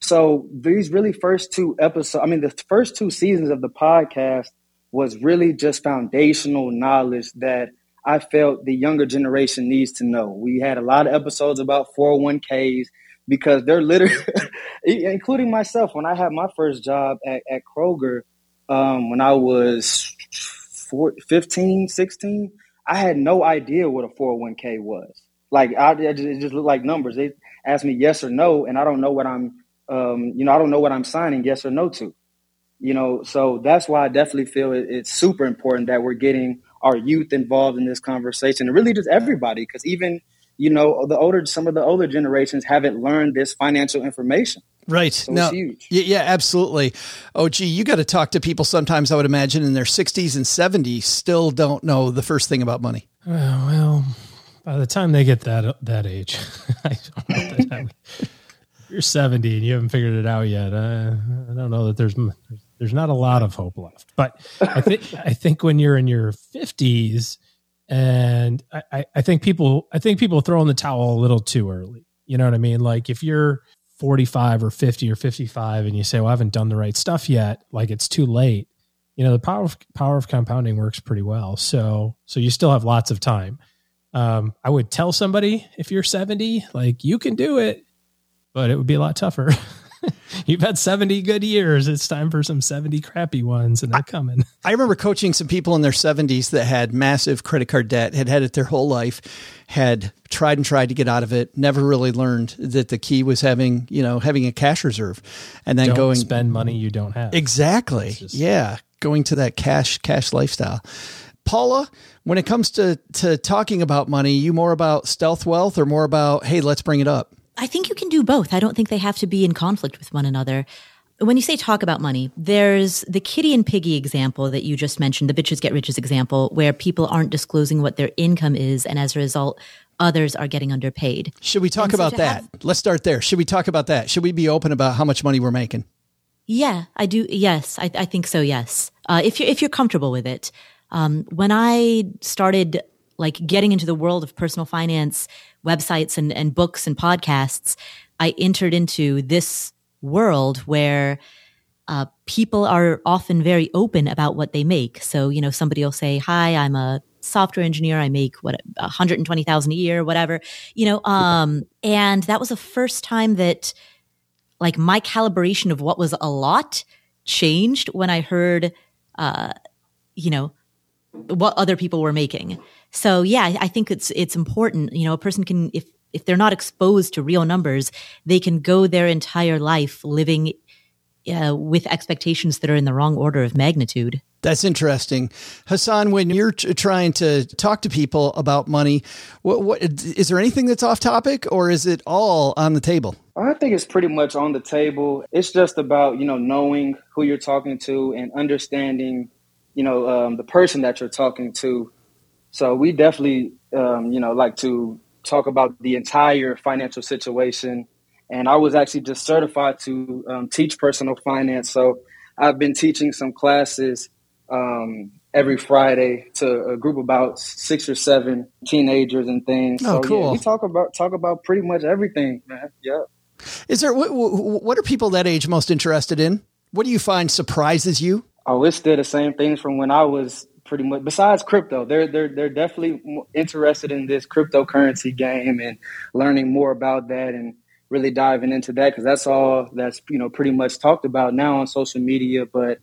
So these really first two episodes, I mean, the first two seasons of the podcast was really just foundational knowledge that I felt the younger generation needs to know. We had a lot of episodes about 401ks because they're literally, including myself, when I had my first job at, at Kroger, um, when I was 15, 16, I had no idea what a 401k was. Like, I, it just looked like numbers. They asked me yes or no, and I don't know what I'm, um, you know, I don't know what I'm signing yes or no to. You know, so that's why I definitely feel it, it's super important that we're getting our youth involved in this conversation and really just everybody, because even you know the older some of the older generations haven't learned this financial information. Right. So no, huge. Yeah, yeah, absolutely. Oh, gee, you got to talk to people sometimes, I would imagine, in their 60s and 70s, still don't know the first thing about money. Uh, well, by the time they get that that age, I don't know that I, you're 70 and you haven't figured it out yet. Uh, I don't know that there's there's not a lot of hope left. But I think I think when you're in your 50s, and I, I think people I think people throw in the towel a little too early. You know what I mean? Like if you're 45 or 50 or 55 and you say, well, I haven't done the right stuff yet, like it's too late. You know, the power of, power of compounding works pretty well. So, so you still have lots of time. Um, I would tell somebody if you're 70, like you can do it, but it would be a lot tougher. You've had 70 good years. It's time for some 70 crappy ones, and they're coming. I remember coaching some people in their 70s that had massive credit card debt, had had it their whole life, had tried and tried to get out of it, never really learned that the key was having, you know, having a cash reserve and then don't going spend money you don't have. Exactly. just- yeah, going to that cash cash lifestyle. Paula, when it comes to to talking about money, you more about stealth wealth or more about, hey, let's bring it up? I think you can do both. I don't think they have to be in conflict with one another. When you say talk about money, there's the kitty and piggy example that you just mentioned, the bitches get riches example, where people aren't disclosing what their income is, and as a result, others are getting underpaid. Should we talk And about to that? have- Let's start there. Should we talk about that? Should we be open about how much money we're making? Yeah, I do. Yes, I, I think so. Yes, uh, if you're if you're comfortable with it. Um, when I started like getting into the world of personal finance websites and and books and podcasts, I entered into this world where uh, people are often very open about what they make. So you know, somebody will say, "Hi, I'm a software engineer. I make what 120,000 a year, whatever." You know, um, and that was the first time that like my calibration of what was a lot changed when I heard, uh, you know, what other people were making. So yeah, I, I think it's it's important. You know, a person can if if they're not exposed to real numbers, they can go their entire life living uh, with expectations that are in the wrong order of magnitude. That's interesting, Hassan. When you're t- trying to talk to people about money, what, what is there anything that's off topic, or is it all on the table? I think it's pretty much on the table. It's just about you know knowing who you're talking to and understanding, you know, um, the person that you're talking to. So we definitely, um, you know, like to talk about the entire financial situation. And I was actually just certified to um, teach personal finance. So I've been teaching some classes um, every Friday to a group of about six or seven teenagers and things. Oh, so, cool. Yeah, we talk about talk about pretty much everything, man. Yeah. Is there what, what are people that age most interested in? What do you find surprises you? Oh, it's still the same things from when I was pretty much. Besides crypto, they're they're they're definitely interested in this cryptocurrency game and learning more about that and really diving into that because that's all that's you know pretty much talked about now on social media. But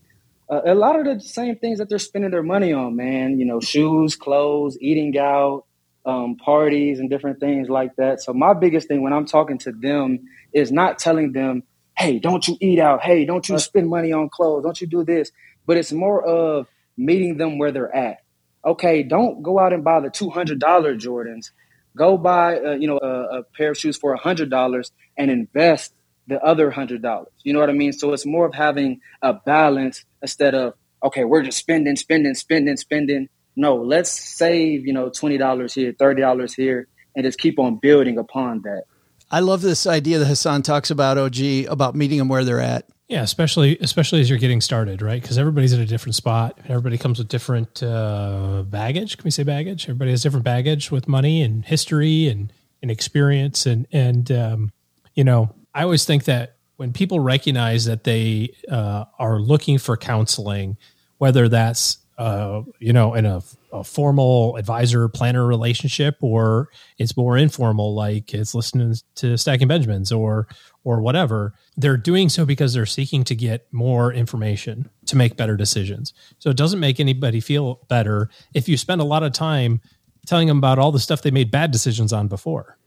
uh, a lot of the same things that they're spending their money on, man. You know, shoes, clothes, eating out, um, parties, and different things like that. So my biggest thing when I'm talking to them is not telling them, "Hey, don't you eat out? Hey, don't you spend money on clothes? Don't you do this?" But it's more of meeting them where they're at. Okay, don't go out and buy the two hundred dollar Jordans. Go buy, uh, you know, a, a pair of shoes for hundred dollars and invest the other hundred dollars. You know what I mean? So it's more of having a balance instead of okay, we're just spending, spending, spending, spending. No, let's save, you know, twenty dollars here, thirty dollars here, and just keep on building upon that. I love this idea that Hassan talks about OG about meeting them where they're at. Yeah, especially especially as you're getting started, right? Because everybody's at a different spot. Everybody comes with different uh, baggage. Can we say baggage? Everybody has different baggage with money and history and, and experience. And and um, you know, I always think that when people recognize that they uh, are looking for counseling, whether that's uh, you know in a, a, formal advisor planner relationship or it's more informal, like it's listening to Stacking Benjamins or or whatever, they're doing so because they're seeking to get more information to make better decisions. So it doesn't make anybody feel better if you spend a lot of time telling them about all the stuff they made bad decisions on before.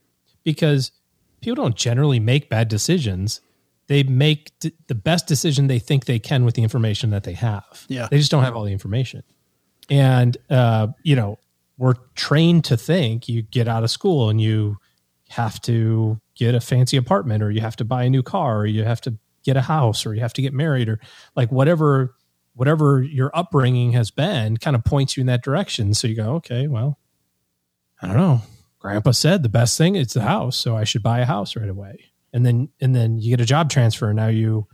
Because people don't generally make bad decisions. They make d- the best decision they think they can with the information that they have. Yeah. They just don't have all the information. And, uh, you know, we're trained to think you get out of school and you have to get a fancy apartment or you have to buy a new car or you have to get a house or you have to get married or like whatever whatever your upbringing has been kind of points you in that direction. So you go okay well i don't know. Grandpa said the best thing is the house so i should buy a house right away. And then and then you get a job transfer. Now you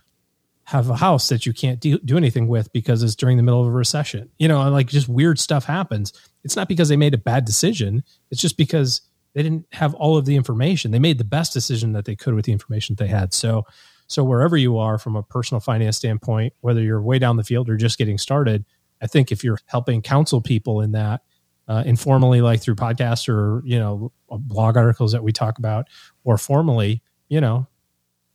have a house that you can't do, do anything with because it's during the middle of a recession. You know like just weird stuff happens. It's not because they made a bad decision. It's just because they didn't have all of the information. They made the best decision that they could with the information they had. So, so wherever you are from a personal finance standpoint, whether you're way down the field or just getting started, I think if you're helping counsel people in that uh, informally, like through podcasts or you know blog articles that we talk about, or formally, you know,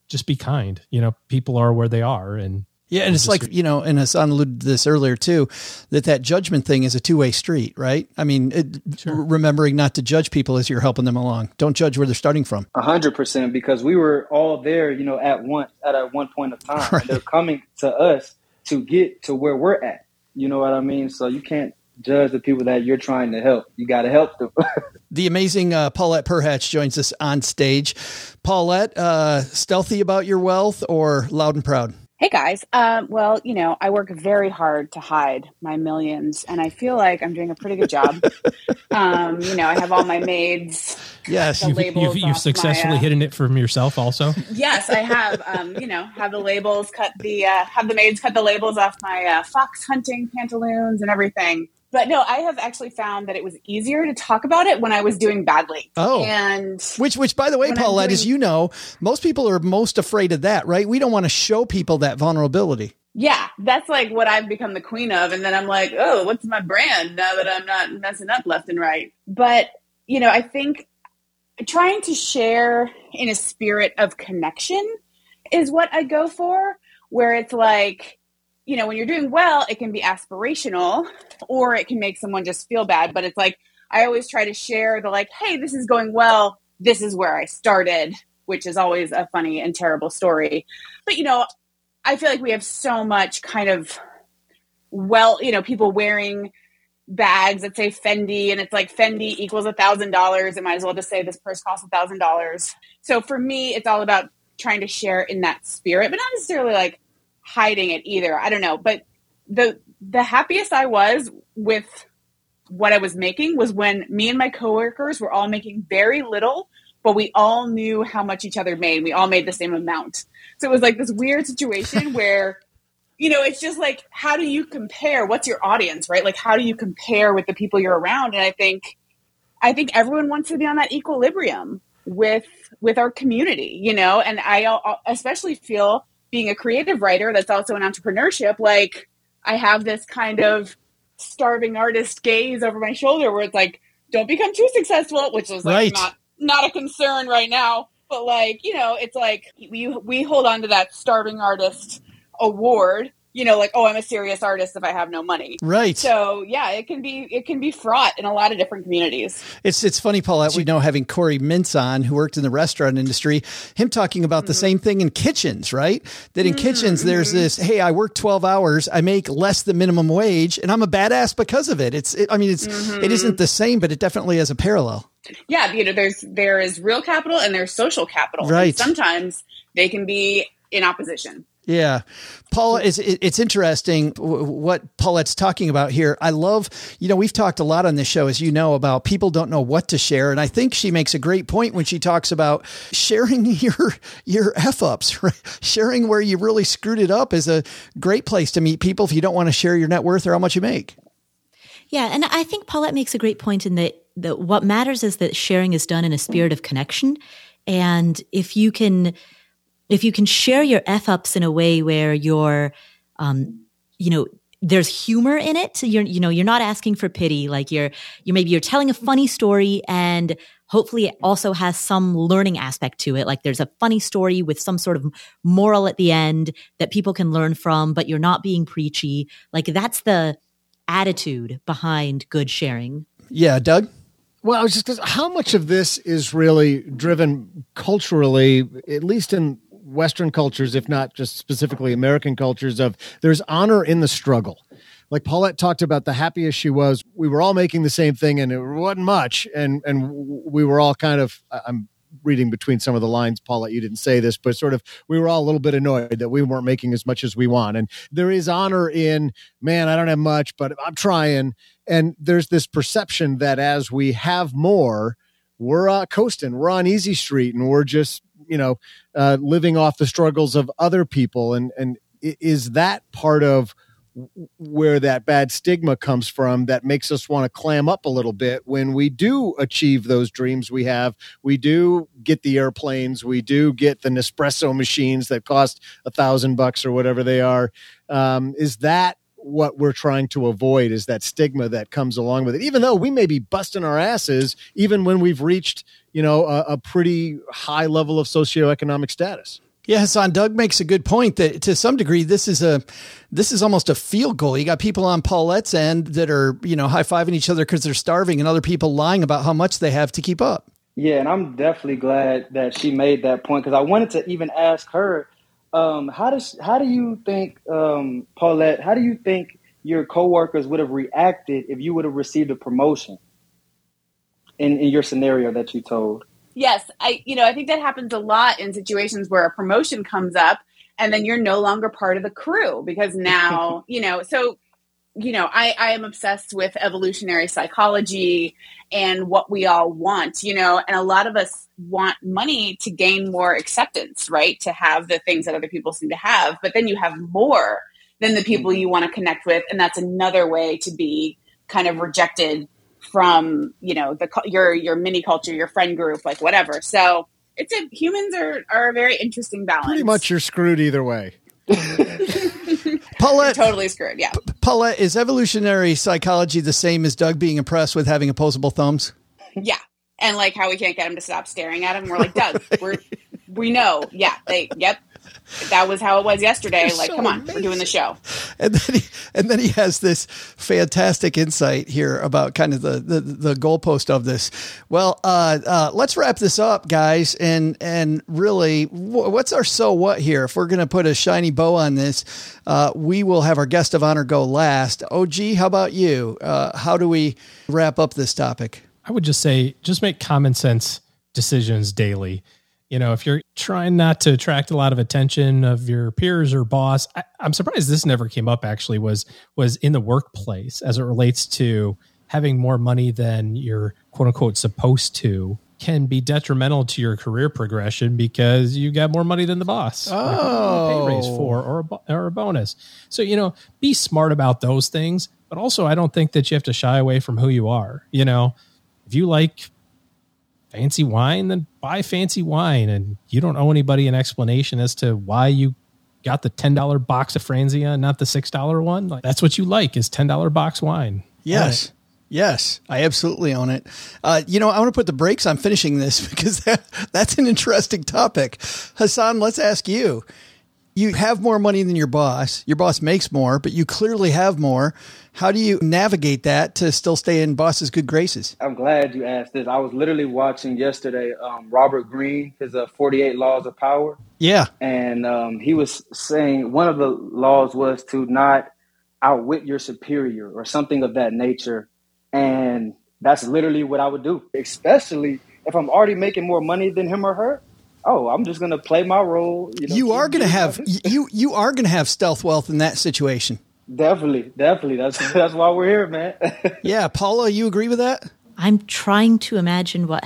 just be kind. You know, people are where they are, and yeah, and it's like you know, and Hassan alluded to this earlier too, that that judgment thing is a two way street, right? I mean, it, sure. remembering not to judge people as you're helping them along. Don't judge where they're starting from. A hundred percent, because we were all there, you know, at one at a one point of time. Right. They're coming to us to get to where we're at. You know what I mean? So you can't judge the people that you're trying to help. You got to help them. the amazing uh, Paulette Perhatch joins us on stage. Paulette, uh, stealthy about your wealth or loud and proud? Hey guys. Um, well, you know, I work very hard to hide my millions, and I feel like I'm doing a pretty good job. um, you know, I have all my maids. Yes, you've, you've, you've successfully my, uh, hidden it from yourself, also. Yes, I have. Um, you know, have the labels cut the uh, have the maids cut the labels off my uh, fox hunting pantaloons and everything. But no, I have actually found that it was easier to talk about it when I was doing badly. Oh, and which, which, by the way, Paulette, doing, as you know, most people are most afraid of that, right? We don't want to show people that vulnerability. Yeah, that's like what I've become the queen of, and then I'm like, oh, what's my brand now that I'm not messing up left and right? But you know, I think trying to share in a spirit of connection is what I go for, where it's like you know, when you're doing well, it can be aspirational or it can make someone just feel bad. But it's like, I always try to share the like, hey, this is going well. This is where I started, which is always a funny and terrible story. But, you know, I feel like we have so much kind of well, you know, people wearing bags that say Fendi and it's like Fendi equals a thousand dollars. It might as well just say this purse costs a thousand dollars. So for me, it's all about trying to share in that spirit, but not necessarily like hiding it either. I don't know, but the the happiest I was with what I was making was when me and my coworkers were all making very little, but we all knew how much each other made. We all made the same amount. So it was like this weird situation where you know, it's just like how do you compare? What's your audience, right? Like how do you compare with the people you're around? And I think I think everyone wants to be on that equilibrium with with our community, you know, and I especially feel being a creative writer that's also an entrepreneurship, like I have this kind of starving artist gaze over my shoulder where it's like, don't become too successful, which is like right. not not a concern right now. But like, you know, it's like we we hold on to that starving artist award you know, like, oh, I'm a serious artist if I have no money. Right. So yeah, it can be it can be fraught in a lot of different communities. It's it's funny, Paulette. We know having Corey Mintz on, who worked in the restaurant industry, him talking about mm-hmm. the same thing in kitchens, right? That in mm-hmm. kitchens there's this, hey, I work 12 hours, I make less than minimum wage, and I'm a badass because of it. It's it, I mean, it's mm-hmm. it isn't the same, but it definitely has a parallel. Yeah, you know, there's there is real capital and there's social capital. Right. And sometimes they can be in opposition. Yeah. Paula, is it's interesting what Paulette's talking about here. I love, you know, we've talked a lot on this show, as you know, about people don't know what to share. And I think she makes a great point when she talks about sharing your, your F ups, right? Sharing where you really screwed it up is a great place to meet people if you don't want to share your net worth or how much you make. Yeah. And I think Paulette makes a great point in that, that what matters is that sharing is done in a spirit of connection. And if you can, if you can share your f ups in a way where you're, um, you know, there's humor in it. So you're, you know, you're not asking for pity. Like you're, you maybe you're telling a funny story and hopefully it also has some learning aspect to it. Like there's a funny story with some sort of moral at the end that people can learn from, but you're not being preachy. Like that's the attitude behind good sharing. Yeah. Doug? Well, I was just how much of this is really driven culturally, at least in Western cultures, if not just specifically American cultures, of there's honor in the struggle. Like Paulette talked about the happiest she was. We were all making the same thing and it wasn't much. And and we were all kind of I'm reading between some of the lines, Paulette, you didn't say this, but sort of we were all a little bit annoyed that we weren't making as much as we want. And there is honor in, man, I don't have much, but I'm trying. And there's this perception that as we have more, we're uh, coasting, we're on easy street, and we're just you know uh, living off the struggles of other people. And and is that part of where that bad stigma comes from that makes us want to clam up a little bit when we do achieve those dreams we have? We do get the airplanes we do get the nespresso machines that cost a thousand bucks or whatever they are. Um, is that what we're trying to avoid is that stigma that comes along with it even though we may be busting our asses even when we've reached you know, a, a pretty high level of socioeconomic status. Yeah, Hassan. Doug makes a good point that to some degree this is a this is almost a field goal. You got people on Paulette's end that are you know high fiving each other because they're starving, and other people lying about how much they have to keep up. Yeah, and I'm definitely glad that she made that point because I wanted to even ask her, um, how does how do you think, um, Paulette? How do you think your coworkers would have reacted if you would have received a promotion? in, in your scenario that you told. Yes, I you know I think that happens a lot in situations where a promotion comes up and then you're no longer part of the crew because now you know so you know I, I am obsessed with evolutionary psychology and what we all want you know and a lot of us want money to gain more acceptance right to have the things that other people seem to have but then you have more than the people mm-hmm. you want to connect with and that's another way to be kind of rejected from you know the your your mini culture, your friend group, like whatever. So it's a humans are are a very interesting balance. Pretty much, you're screwed either way. Paulette, totally screwed. Yeah. Paulette, is evolutionary psychology the same as Doug being impressed with having opposable thumbs? Yeah, and like how we can't get him to stop staring at him. We're like, Doug, we're we know. Yeah, they. Yep, that was how it was yesterday. You're like, so come on, amazing. we're doing the show. And then he, and then he has this fantastic insight here about kind of the the, the goalpost of this. Well, uh, uh, let's wrap this up, guys, and and really, what's our so what here? If we're going to put a shiny bow on this, uh, we will have our guest of honor go last. OG, how about you? Uh, how do we wrap up this topic? I would just say, just make common sense decisions daily you know, if you're trying not to attract a lot of attention of your peers or boss, I, am surprised this never came up. Actually, was was in the workplace as it relates to having more money than you're quote unquote supposed to can be detrimental to your career progression because you got more money than the boss. Oh, pay raise oh. for or a, or a bonus. So you know, be smart about those things. But also, I don't think that you have to shy away from who you are. You know, if you like fancy wine, then buy fancy wine. And you don't owe anybody an explanation as to why you got the $10 box of Franzia, not the $6 one. Like that's what you like is $10 box wine. Yes. Yes, I absolutely own it. Uh, you know, I want to put the brakes on finishing this because that, that's an interesting topic. Hassan, let's ask you you have more money than your boss. Your boss makes more, but you clearly have more. How do you navigate that to still stay in boss's good graces? I'm glad you asked this. I was literally watching yesterday um, Robert Greene, his uh, 48 Laws of Power. Yeah. And um, he was saying one of the laws was to not outwit your superior or something of that nature. And that's literally what I would do, especially if I'm already making more money than him or her. Oh, I'm just gonna play my role. You, know, you are gonna have you you are gonna have stealth wealth in that situation. Definitely, definitely. That's that's why we're here, man. yeah, Paula, you agree with that? I'm trying to imagine what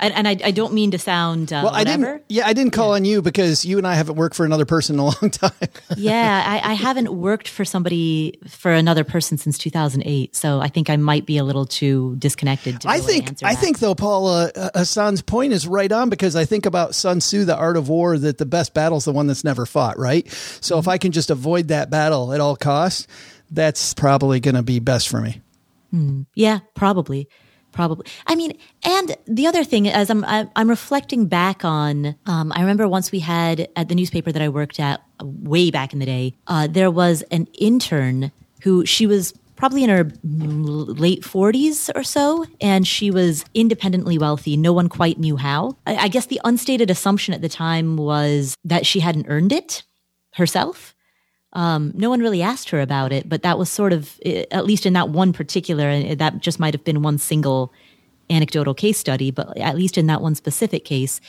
and, and I, I, don't mean to sound uh, well. Whatever. I didn't. Yeah, I didn't call yeah. on you because you and I haven't worked for another person in a long time. yeah, I, I, haven't worked for somebody for another person since 2008. So I think I might be a little too disconnected. To I think. I that. think though, Paul uh, Hassan's point is right on because I think about Sun Tzu, the art of war, that the best battle is the one that's never fought. Right. So mm-hmm. if I can just avoid that battle at all costs, that's probably going to be best for me. Mm, yeah, probably probably i mean and the other thing as i'm i'm reflecting back on um, i remember once we had at the newspaper that i worked at way back in the day uh, there was an intern who she was probably in her late 40s or so and she was independently wealthy. No one quite knew how. I, I guess the unstated assumption at the time was that she hadn't earned it herself um, no one really asked her about it, but that was sort of, at least in that one particular, that just might have been one single anecdotal case study, but at least in that one specific case,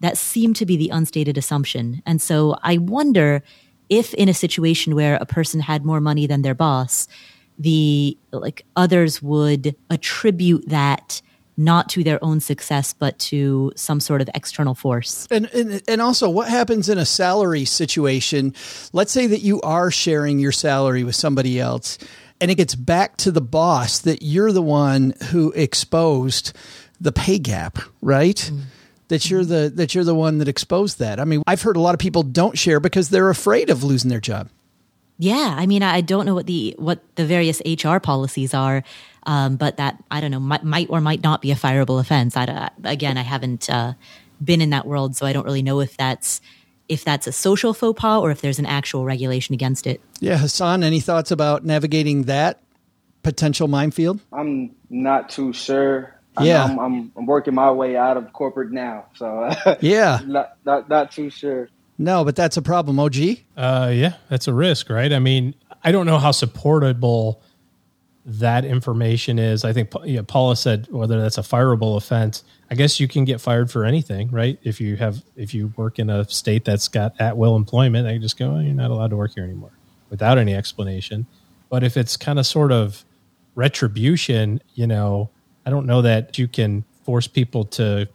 that seemed to be the unstated assumption. And so I wonder if in a situation where a person had more money than their boss, the like others would attribute that not to their own success, but to some sort of external force. And, and, and also, what happens in a salary situation? Let's say that you are sharing your salary with somebody else, and it gets back to the boss that you're the one who exposed the pay gap, right? Mm. That you're the that you're the one that exposed that. I mean, I've heard a lot of people don't share because they're afraid of losing their job. Yeah, I mean, I don't know what the what the various HR policies are, um, but that I don't know might, might, or might not be a fireable offense. I, again, I haven't uh, been in that world, so I don't really know if that's if that's a social faux pas or if there's an actual regulation against it. Yeah, Hassan, any thoughts about navigating that potential minefield? I'm not too sure. Yeah, I'm, I'm, I'm, working my way out of corporate now, so yeah, not, not not too sure. No, but that's a problem. OG. Uh, yeah, that's a risk, right? I mean, I don't know how supportable that information is. I think yeah, Paula said whether that's a fireable offense. I guess you can get fired for anything, right? If you have if you work in a state that's got at will employment, they just go, oh, you're not allowed to work here anymore without any explanation. But if it's kind of sort of retribution, you know, I don't know that you can force people to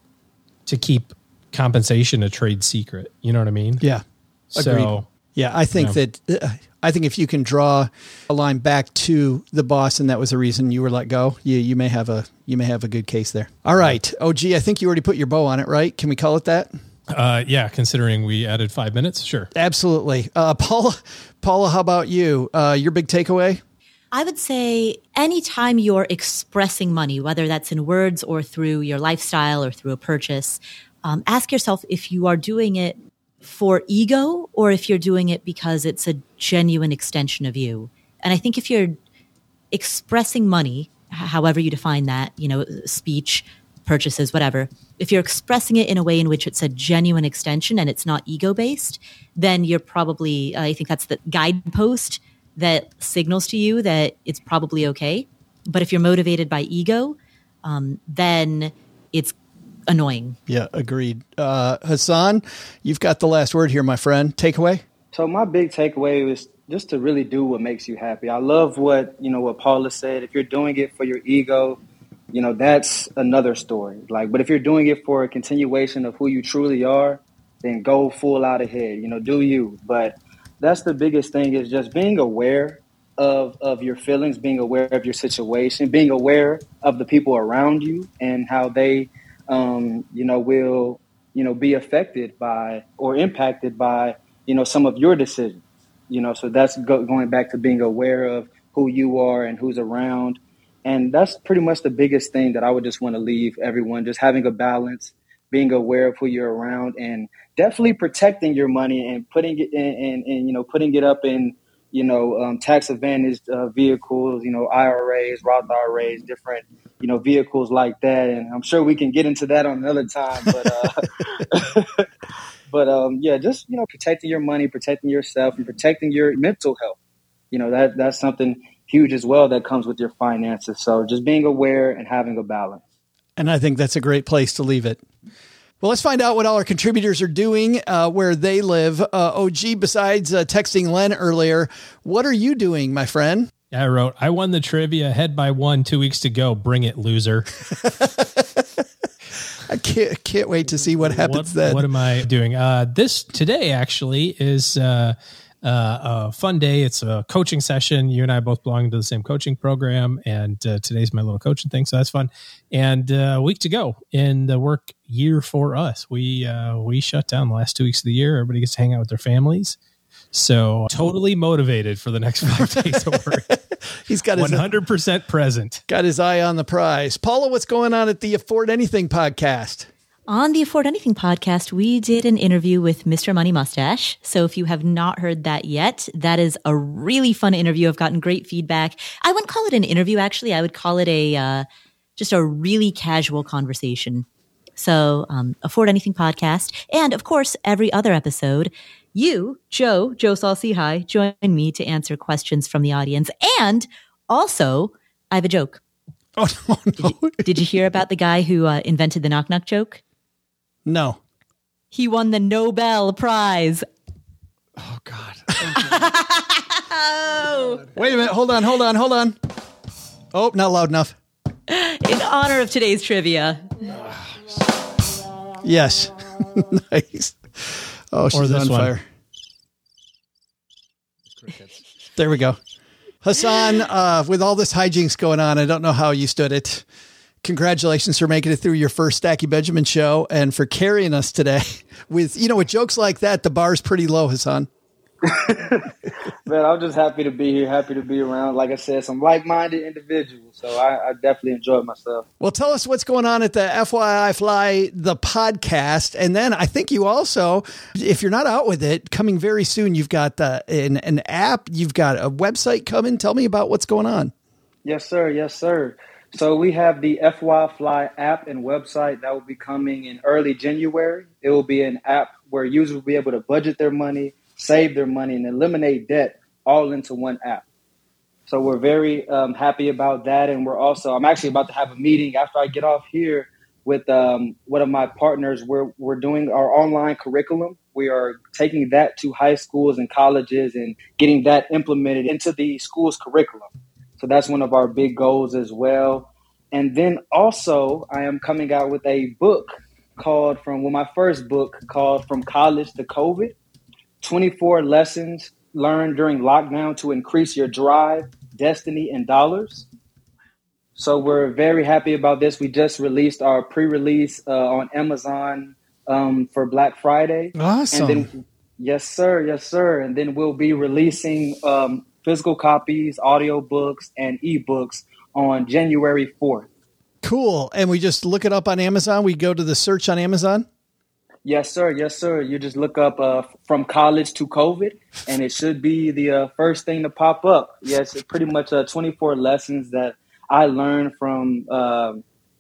to keep compensation a trade secret. You know what I mean? Yeah. Agreed. So yeah, I think you know. that uh, I think if you can draw a line back to the boss and that was the reason you were let go, you you may have a you may have a good case there. All right. OG, I think you already put your bow on it, right? Can we call it that? Uh, yeah, considering we added five minutes, sure. Absolutely. Uh, Paula, Paula, how about you? Uh, your big takeaway? I would say anytime you're expressing money, whether that's in words or through your lifestyle or through a purchase, um, ask yourself if you are doing it for ego or if you're doing it because it's a genuine extension of you. And I think if you're expressing money, however you define that, you know, speech, purchases, whatever, if you're expressing it in a way in which it's a genuine extension and it's not ego based, then you're probably, I think that's the guidepost that signals to you that it's probably okay. But if you're motivated by ego, um, then it's annoying. Yeah, agreed. Uh, Hassan, you've got the last word here, my friend. Takeaway? So my big takeaway was just to really do what makes you happy. I love what you know what Paula said. If you're doing it for your ego, you know that's another story. Like, but if you're doing it for a continuation of who you truly are, then go full out ahead. You know, do you. But that's the biggest thing is just being aware of of your feelings, being aware of your situation, being aware of the people around you and how they um, you know, will, you know, be affected by or impacted by, you know, some of your decisions. You know, so that's go- going back to being aware of who you are and who's around. And that's pretty much the biggest thing that I would just want to leave everyone, just having a balance, being aware of who you're around and definitely protecting your money and putting it in, and, you know, putting it up in, you know, um, tax advantaged uh, vehicles, you know, IRAs, Roth IRAs, different, you know, vehicles like that. And I'm sure we can get into that on another time. But, uh, but um, yeah, just you know, protecting your money, protecting yourself, and protecting your mental health. You know, that that's something huge as well that comes with your finances. So just being aware and having a balance. And I think that's a great place to leave it. Well, let's find out what all our contributors are doing uh, where they live. Uh, OG, besides uh, texting Len earlier, what are you doing, my friend? I wrote, I won the trivia head by one two weeks to go. Bring it, loser. I can't, can't wait to see what happens what, then. What am I doing? Uh, this today actually is uh, uh, a fun day. It's a coaching session. You and I both belong to the same coaching program, and uh, today's my little coaching thing, so that's fun. And uh, a week to go in the work year for us. We uh, we shut down the last two weeks of the year. Everybody gets to hang out with their families. So totally motivated for the next five days of work. He's got one hundred percent present. Got his eye on the prize. Paula, what's going on at the Afford Anything podcast? On the Afford Anything podcast, we did an interview with Mr. Money Mustache. So if you have not heard that yet, that is a really fun interview. I've gotten great feedback. I wouldn't call it an interview, actually. I would call it a uh, just a really casual conversation. So um, Afford Anything podcast, and of course, every other episode you, Joe, Joe Saul-Sehy, join me to answer questions from the audience. And also, I have a joke. Oh, no, no. Did, you, did you hear about the guy who uh, invented the knock knock joke? No. He won the Nobel Prize. Oh God. Oh, Wait a minute. Hold on. Hold on. Hold on. Oh, not loud enough. in honor of today's trivia. Yes. nice. Oh, she's this on one. fire. There we go. Hassan, uh, with all this hijinks going on, I don't know how you stood it. Congratulations for making it through your first Stacking Benjamin show and for carrying us today. With you know, with jokes like that, the bar's pretty low, Hassan. Man, I'm just happy to be here, happy to be around. Like I said, some like-minded individuals. So I, I definitely enjoyed myself. Well, tell us what's going on at the FYI FLI the podcast, and then I think you also, if you're not out with it, coming very soon. You've got uh, an an app, you've got a website coming. Tell me about what's going on. Yes, sir. Yes, sir. So we have the FYI FLI app and website that will be coming in early January. It will be an app where users will be able to budget their money, save their money, and eliminate debt all into one app. So we're very um, happy about that, and we're also I'm actually about to have a meeting after I get off here with um, one of my partners. We're we're doing our online curriculum. We are taking that to high schools and colleges and getting that implemented into the school's curriculum. So that's one of our big goals as well. And then also, I am coming out with a book called from well, my first book called From College to COVID 24 Lessons Learned During Lockdown to Increase Your Drive, Destiny, and Dollars. So we're very happy about this. We just released our pre release uh, on Amazon um, for Black Friday. Awesome. And then, yes, sir. Yes, sir. And then we'll be releasing um, physical copies, audiobooks, and ebooks on January 4th. Cool. And we just look it up on Amazon. We go to the search on Amazon. Yes, sir. Yes, sir. You just look up uh, from college to COVID, and it should be the uh, first thing to pop up. Yes, it's pretty much uh, 24 lessons that I learned from uh,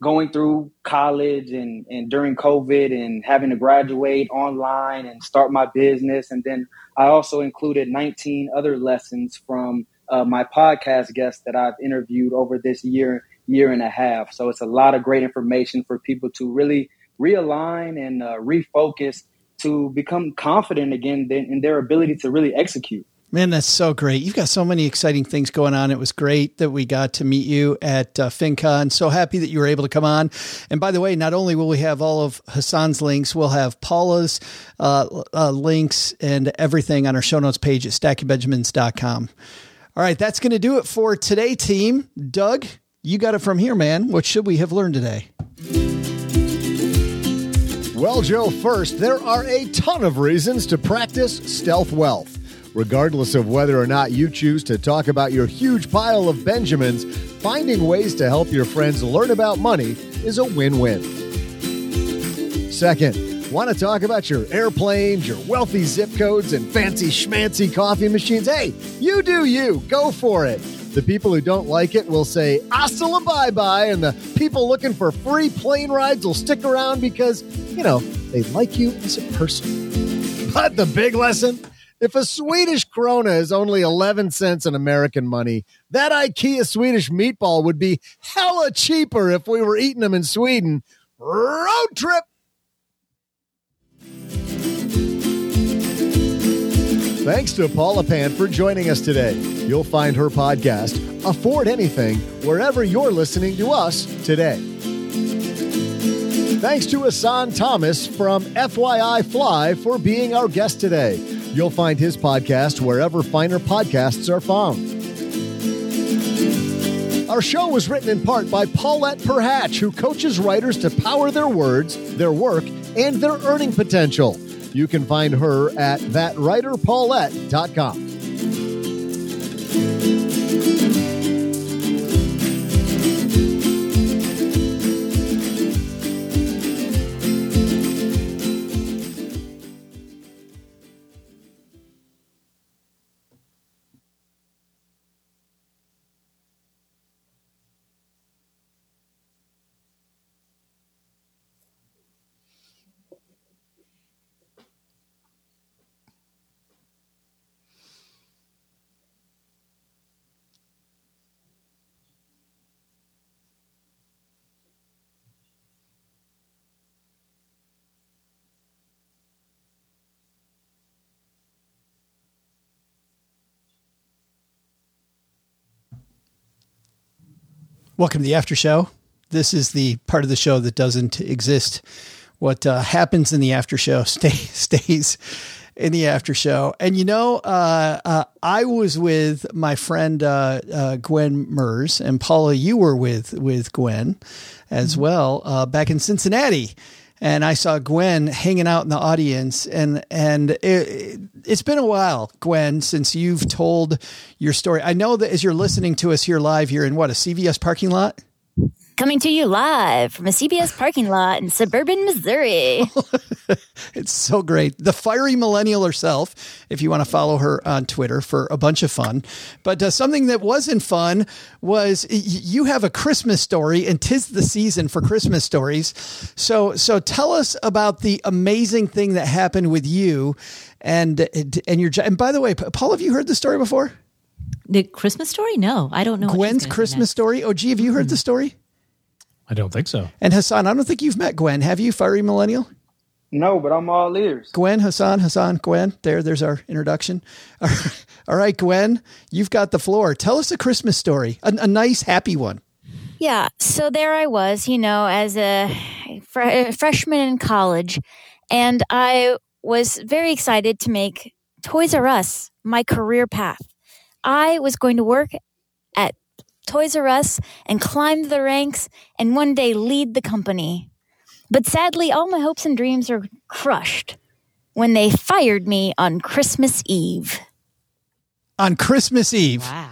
going through college and, and during COVID and having to graduate online and start my business. And then I also included 19 other lessons from uh, my podcast guests that I've interviewed over this year, year and a half. So it's a lot of great information for people to really realign and uh, refocus to become confident again in their ability to really execute. Man, that's so great. You've got so many exciting things going on. It was great that we got to meet you at uh, FinCon. So happy that you were able to come on. And by the way, not only will we have all of Hassan's links, we'll have Paula's uh, uh, links and everything on our show notes page at stackingbenjamins.com. All right, that's going to do it for today, team. Doug, you got it from here, man. What should we have learned today? Well, Joe, first, there are a ton of reasons to practice stealth wealth. Regardless of whether or not you choose to talk about your huge pile of Benjamins, finding ways to help your friends learn about money is a win win. Second, want to talk about your airplanes, your wealthy zip codes, and fancy schmancy coffee machines? Hey, you do you. Go for it. The people who don't like it will say hasta la bye bye, and the people looking for free plane rides will stick around because, you know, they like you as a person. But the big lesson if a Swedish krona is only 11 cents in American money, that IKEA Swedish meatball would be hella cheaper if we were eating them in Sweden. Road trip! Thanks to Paula Pant for joining us today. You'll find her podcast, Afford Anything, wherever you're listening to us today. Thanks to Hassan Thomas from FYI FLI for being our guest today. You'll find his podcast wherever finer podcasts are found. Our show was written in part by Paulette Perhatch, who coaches writers to power their words, their work, and their earning potential. You can find her at thatwriterpaulette.com. Welcome to the after show. This is the part of the show that doesn't exist. What uh, happens in the after show stay, stays in the after show. And you know, uh, uh, I was with my friend uh, uh, Gwen Merz, and Paula, you were with with Gwen as mm-hmm. well uh, back in Cincinnati. And I saw Gwen hanging out in the audience, and and it, it's been a while, Gwen, since you've told your story. I know that as you're listening to us here live, you're in what a CVS parking lot. Coming to you live from a CVS parking lot in suburban Missouri. it's so great. The fiery millennial herself, if you want to follow her on Twitter for a bunch of fun. But uh, something that wasn't fun was y- you have a Christmas story, and tis the season for Christmas stories. So, so tell us about the amazing thing that happened with you and and your. And by the way, Paul, have you heard the story before? The Christmas story? No, I don't know. Gwen's Christmas story. Oh, gee, have you heard mm. the story? I don't think so. And Hassan, I don't think you've met Gwen. Have you, Fiery Millennial? No, but I'm all ears. Gwen, Hassan, Hassan, Gwen. There, there's our introduction. All right, Gwen, you've got the floor. Tell us a Christmas story, a, a nice, happy one. Yeah. So there I was, you know, as a fr- freshman in college, and I was very excited to make Toys R Us my career path. I was going to work at Toys R Us and climb the ranks and one day lead the company. But sadly, all my hopes and dreams are crushed when they fired me on Christmas Eve. On Christmas Eve. Wow.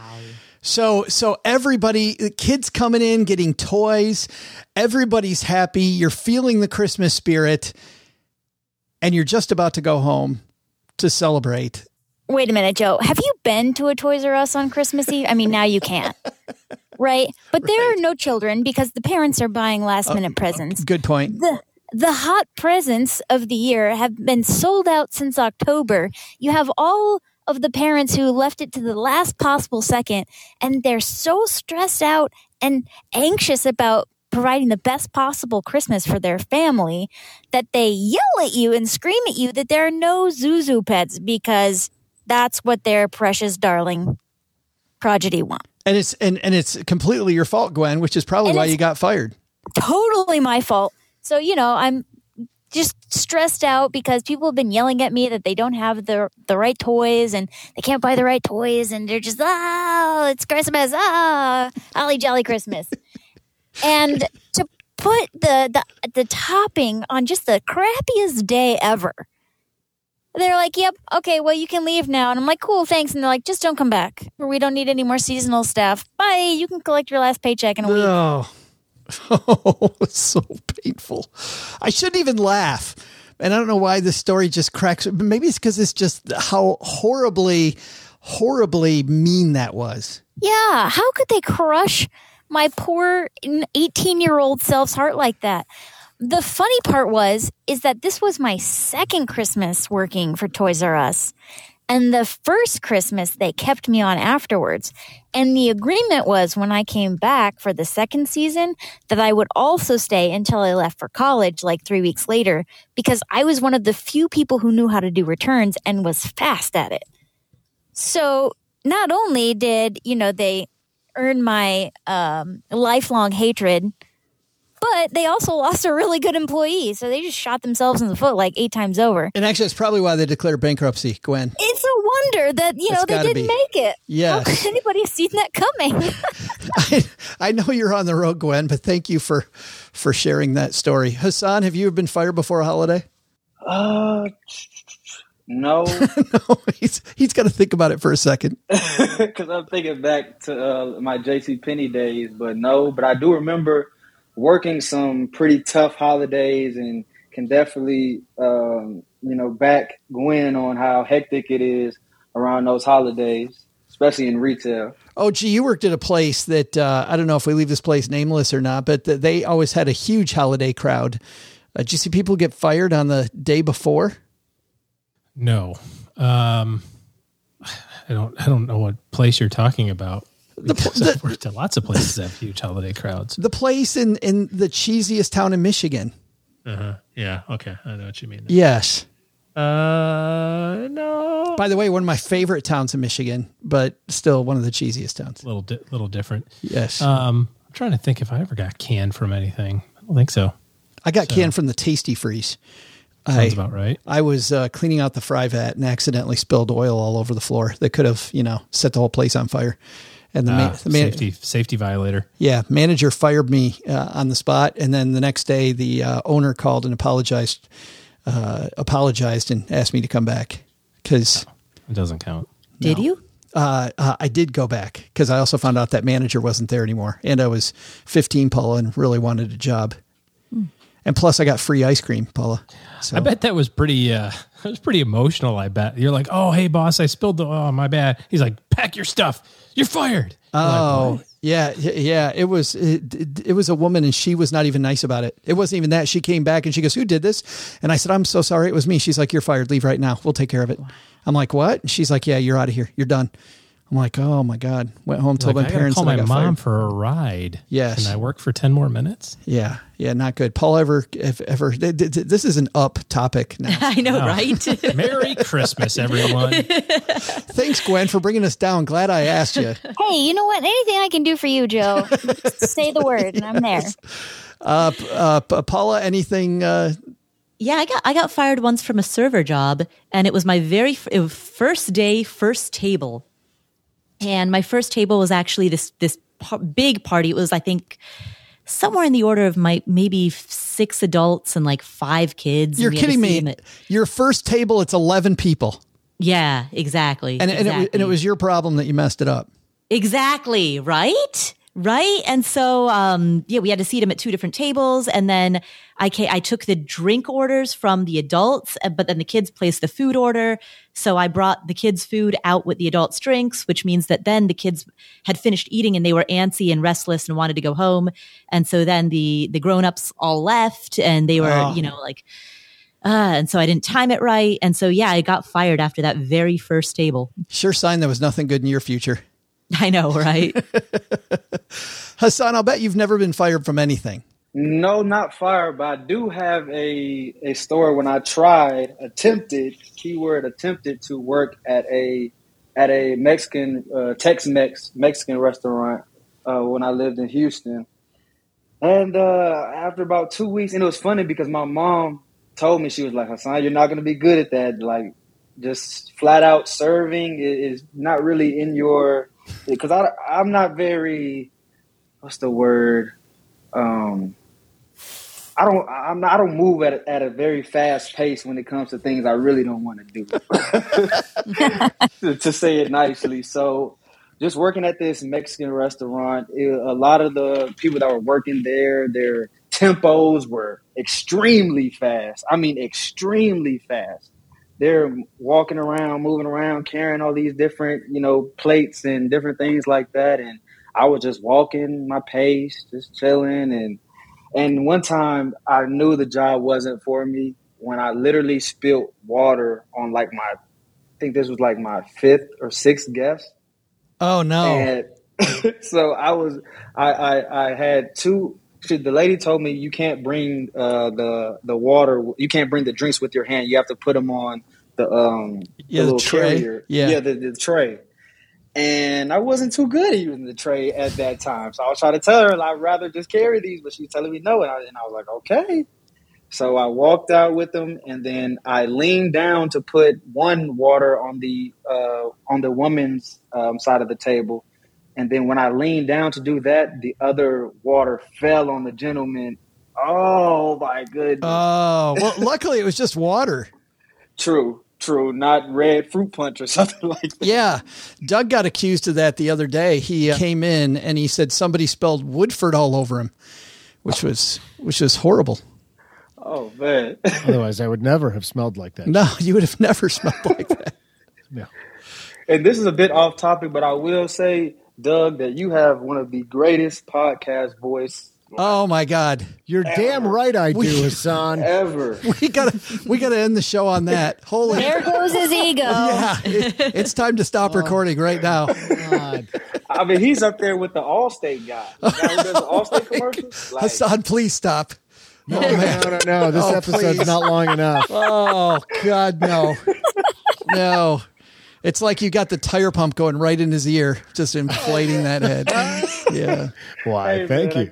So so everybody the kids coming in getting toys, everybody's happy, you're feeling the Christmas spirit and you're just about to go home to celebrate Wait a minute, Joe. Have you been to a Toys R Us on Christmas Eve? I mean, now you can't. Right? But there right. are no children because the parents are buying last oh, minute oh, presents. Good point. The the hot presents of the year have been sold out since October. You have all of the parents who left it to the last possible second and they're so stressed out and anxious about providing the best possible Christmas for their family that they yell at you and scream at you that there are no Zhu Zhu pets because that's what their precious darling prodigy want. And it's and, and it's completely your fault, Gwen, which is probably and why you got fired. Totally my fault. So, you know, I'm just stressed out because people have been yelling at me that they don't have the the right toys and they can't buy the right toys and they're just oh it's Christmas ah holly jolly Christmas and to put the, the the topping on just the crappiest day ever they're like, yep, okay, well, you can leave now. And I'm like, cool, thanks. And they're like, just don't come back. We don't need any more seasonal staff. Bye. You can collect your last paycheck in a week. Oh, oh so painful. I shouldn't even laugh. And I don't know why this story just cracks. Maybe it's because it's just how horribly, horribly mean that was. Yeah. How could they crush my poor 18 year old self's heart like that? The funny part was is that this was my second Christmas working for Toys R Us. And the first Christmas, they kept me on afterwards. And the agreement was when I came back for the second season that I would also stay until I left for college, like three weeks later, because I was one of the few people who knew how to do returns and was fast at it. So not only did, you know, they earn my um, lifelong hatred, but they also lost a really good employee. So they just shot themselves in the foot like eight times over. And actually, that's probably why they declared bankruptcy, Gwen. It's a wonder that, you know, It's they didn't be. make it. Yes. How could anybody have seen that coming? I, I know you're on the road, Gwen, but thank you for for sharing that story. Hassan, have you ever been fired before a holiday? Uh, no, no, he's he's got to think about it for a second. because I'm thinking back to uh, my J.C. Penney days, but no. But I do remember working some pretty tough holidays, and can definitely, um, you know, back Gwen on how hectic it is around those holidays, especially in retail. Oh, gee, you worked at a place that uh, I don't know if we leave this place nameless or not, but th- they always had a huge holiday crowd. Uh, did you see people get fired on the day before? No. Um, I don't. I don't know what place you're talking about. The, pl- Because I've the, worked at lots of places that have huge holiday crowds. the place in, in the cheesiest town in Michigan. Uh-huh. Yeah. Okay. I know what you mean. Yes. Uh, no. By the way, one of my favorite towns in Michigan, but still one of the cheesiest towns. little, di- little different. Yes. Um, I'm trying to think if I ever got canned from anything. I don't think so. I got so- canned from the Tastee-Freez. I, Sounds about right. I was uh, cleaning out the fry vat and accidentally spilled oil all over the floor that could have, you know, set the whole place on fire. And the, Ah, ma- the man- safety, safety violator. yeah, manager fired me uh, on the spot, and then the next day the uh, owner called and apologized, uh, apologized and asked me to come back because It doesn't count. Did you? uh, uh, I did go back because I also found out that manager wasn't there anymore, and I was 15, Paula, and really wanted a job. And plus, I got free ice cream, Paula. So I bet that was pretty. That was pretty emotional. I bet you're like, oh, hey, boss, I spilled the. Oh, my bad. He's like, pack your stuff. You're fired. You're like, Oh yeah, yeah. It was it, it, it was a woman, and she was not even nice about it. It wasn't even that. She came back and she goes, "Who did this?" And I said, "I'm so sorry. It was me." She's like, "You're fired. Leave right now. We'll take care of it." I'm like, "What?" And she's like, "Yeah, you're out of here. You're done." I'm like, "Oh my god." Went home, told Like, my I parents call that I my got mom fired. for a ride. Yes. Can I work for ten more minutes? Yeah, yeah, not good. Paul ever, if ever, th- th- th- this is an up topic now. I know, Wow. right? Merry Christmas, everyone. Thanks, Gwen, for bringing us down. Glad I asked you. hey, you know what? Anything I can do for you, Joe, say the word and I'm there. Uh, uh, Paula, anything? Uh, Yeah, I got I got fired once from a server job, and it was my very f- it was first day, first table, and my first table was actually this this par- big party. It was I think somewhere in the order of my maybe six adults and like five kids. you're and we had to kidding me. at- Your first table, it's 11 people, yeah, exactly. and, and, it, was- and it was your problem that you messed it up. Exactly, right? Right. And so, um, yeah, we had to seat them at two different tables. And then I ca- I took the drink orders from the adults, uh, but then the kids placed the food order. So I brought the kids' food out with the adults' drinks, which means that then the kids had finished eating and they were antsy and restless and wanted to go home. And so then the, the grown-ups all left and they were, Oh. you know, like, uh, and so I didn't time it right. And so, yeah, I got fired after that very first table. Sure sign there was nothing good in your future. I know, right? Hassan, I'll bet you've never been fired from anything. No, not fired, but I do have a a story when I tried, attempted, keyword attempted to work at a at a Mexican uh, Tex-Mex Mexican restaurant uh, when I lived in Houston. And uh, after about two weeks, and it was funny because my mom told me she was like, "Hassan, you're not going to be good at that. Like, just flat out serving is not really in your because I I'm not very what's the word? Um I don't I'm not, I don't move at a, at a very fast pace when it comes to things I really don't want to do. To, to say it nicely. So just working at this Mexican restaurant it, a lot of the people that were working there their tempos were extremely fast. I mean extremely fast they're walking around, moving around, carrying all these different, you know, plates and different things like that. And I was just walking my pace, just chilling. And and one time I knew the job wasn't for me when I literally spilled water on like my I think this was like my fifth or sixth guest. Oh no! And so I was, I, I, I had two. She, the lady told me you can't bring uh, the the water. You can't bring the drinks with your hand. You have to put them on the um Yeah, the little tray. carrier. Yeah. yeah, the, the tray. And I wasn't too good at using the tray at that time, so I was trying to tell her I'd rather just carry these, but she was telling me no, and I, and I was like, okay. So I walked out with them, and then I leaned down to put one water on the uh, on the woman's um, side of the table, and then when I leaned down to do that, the other water fell on the gentleman. Oh my goodness! Oh well, luckily it was just water. true, true, not red fruit punch or something like that. Yeah, Doug got accused of that the other day. He uh, came in and he said somebody spelled Woodford all over him, which was which was horrible. Oh man! Otherwise, I would never have smelled like that. No, you would have never smelled like that. Yeah. and this is a bit off topic, but I will say, Doug, that you have one of the greatest podcast voice Oh my God, You're damn right I do, We- Hassan. ever. we gotta we gotta end the show on that. Holy There goes his ego. yeah, it- it's time to stop oh, recording right now. God. I mean, he's up there with the Allstate guy. The guy who does the oh Allstate commercials. Like, Hassan, please stop. No, oh, no, no, no. This Oh, episode's please. not long enough. Oh God, no, no. It's like you got the tire pump going right in his ear, just inflating that head. Yeah. Why? hey, Thank man, you.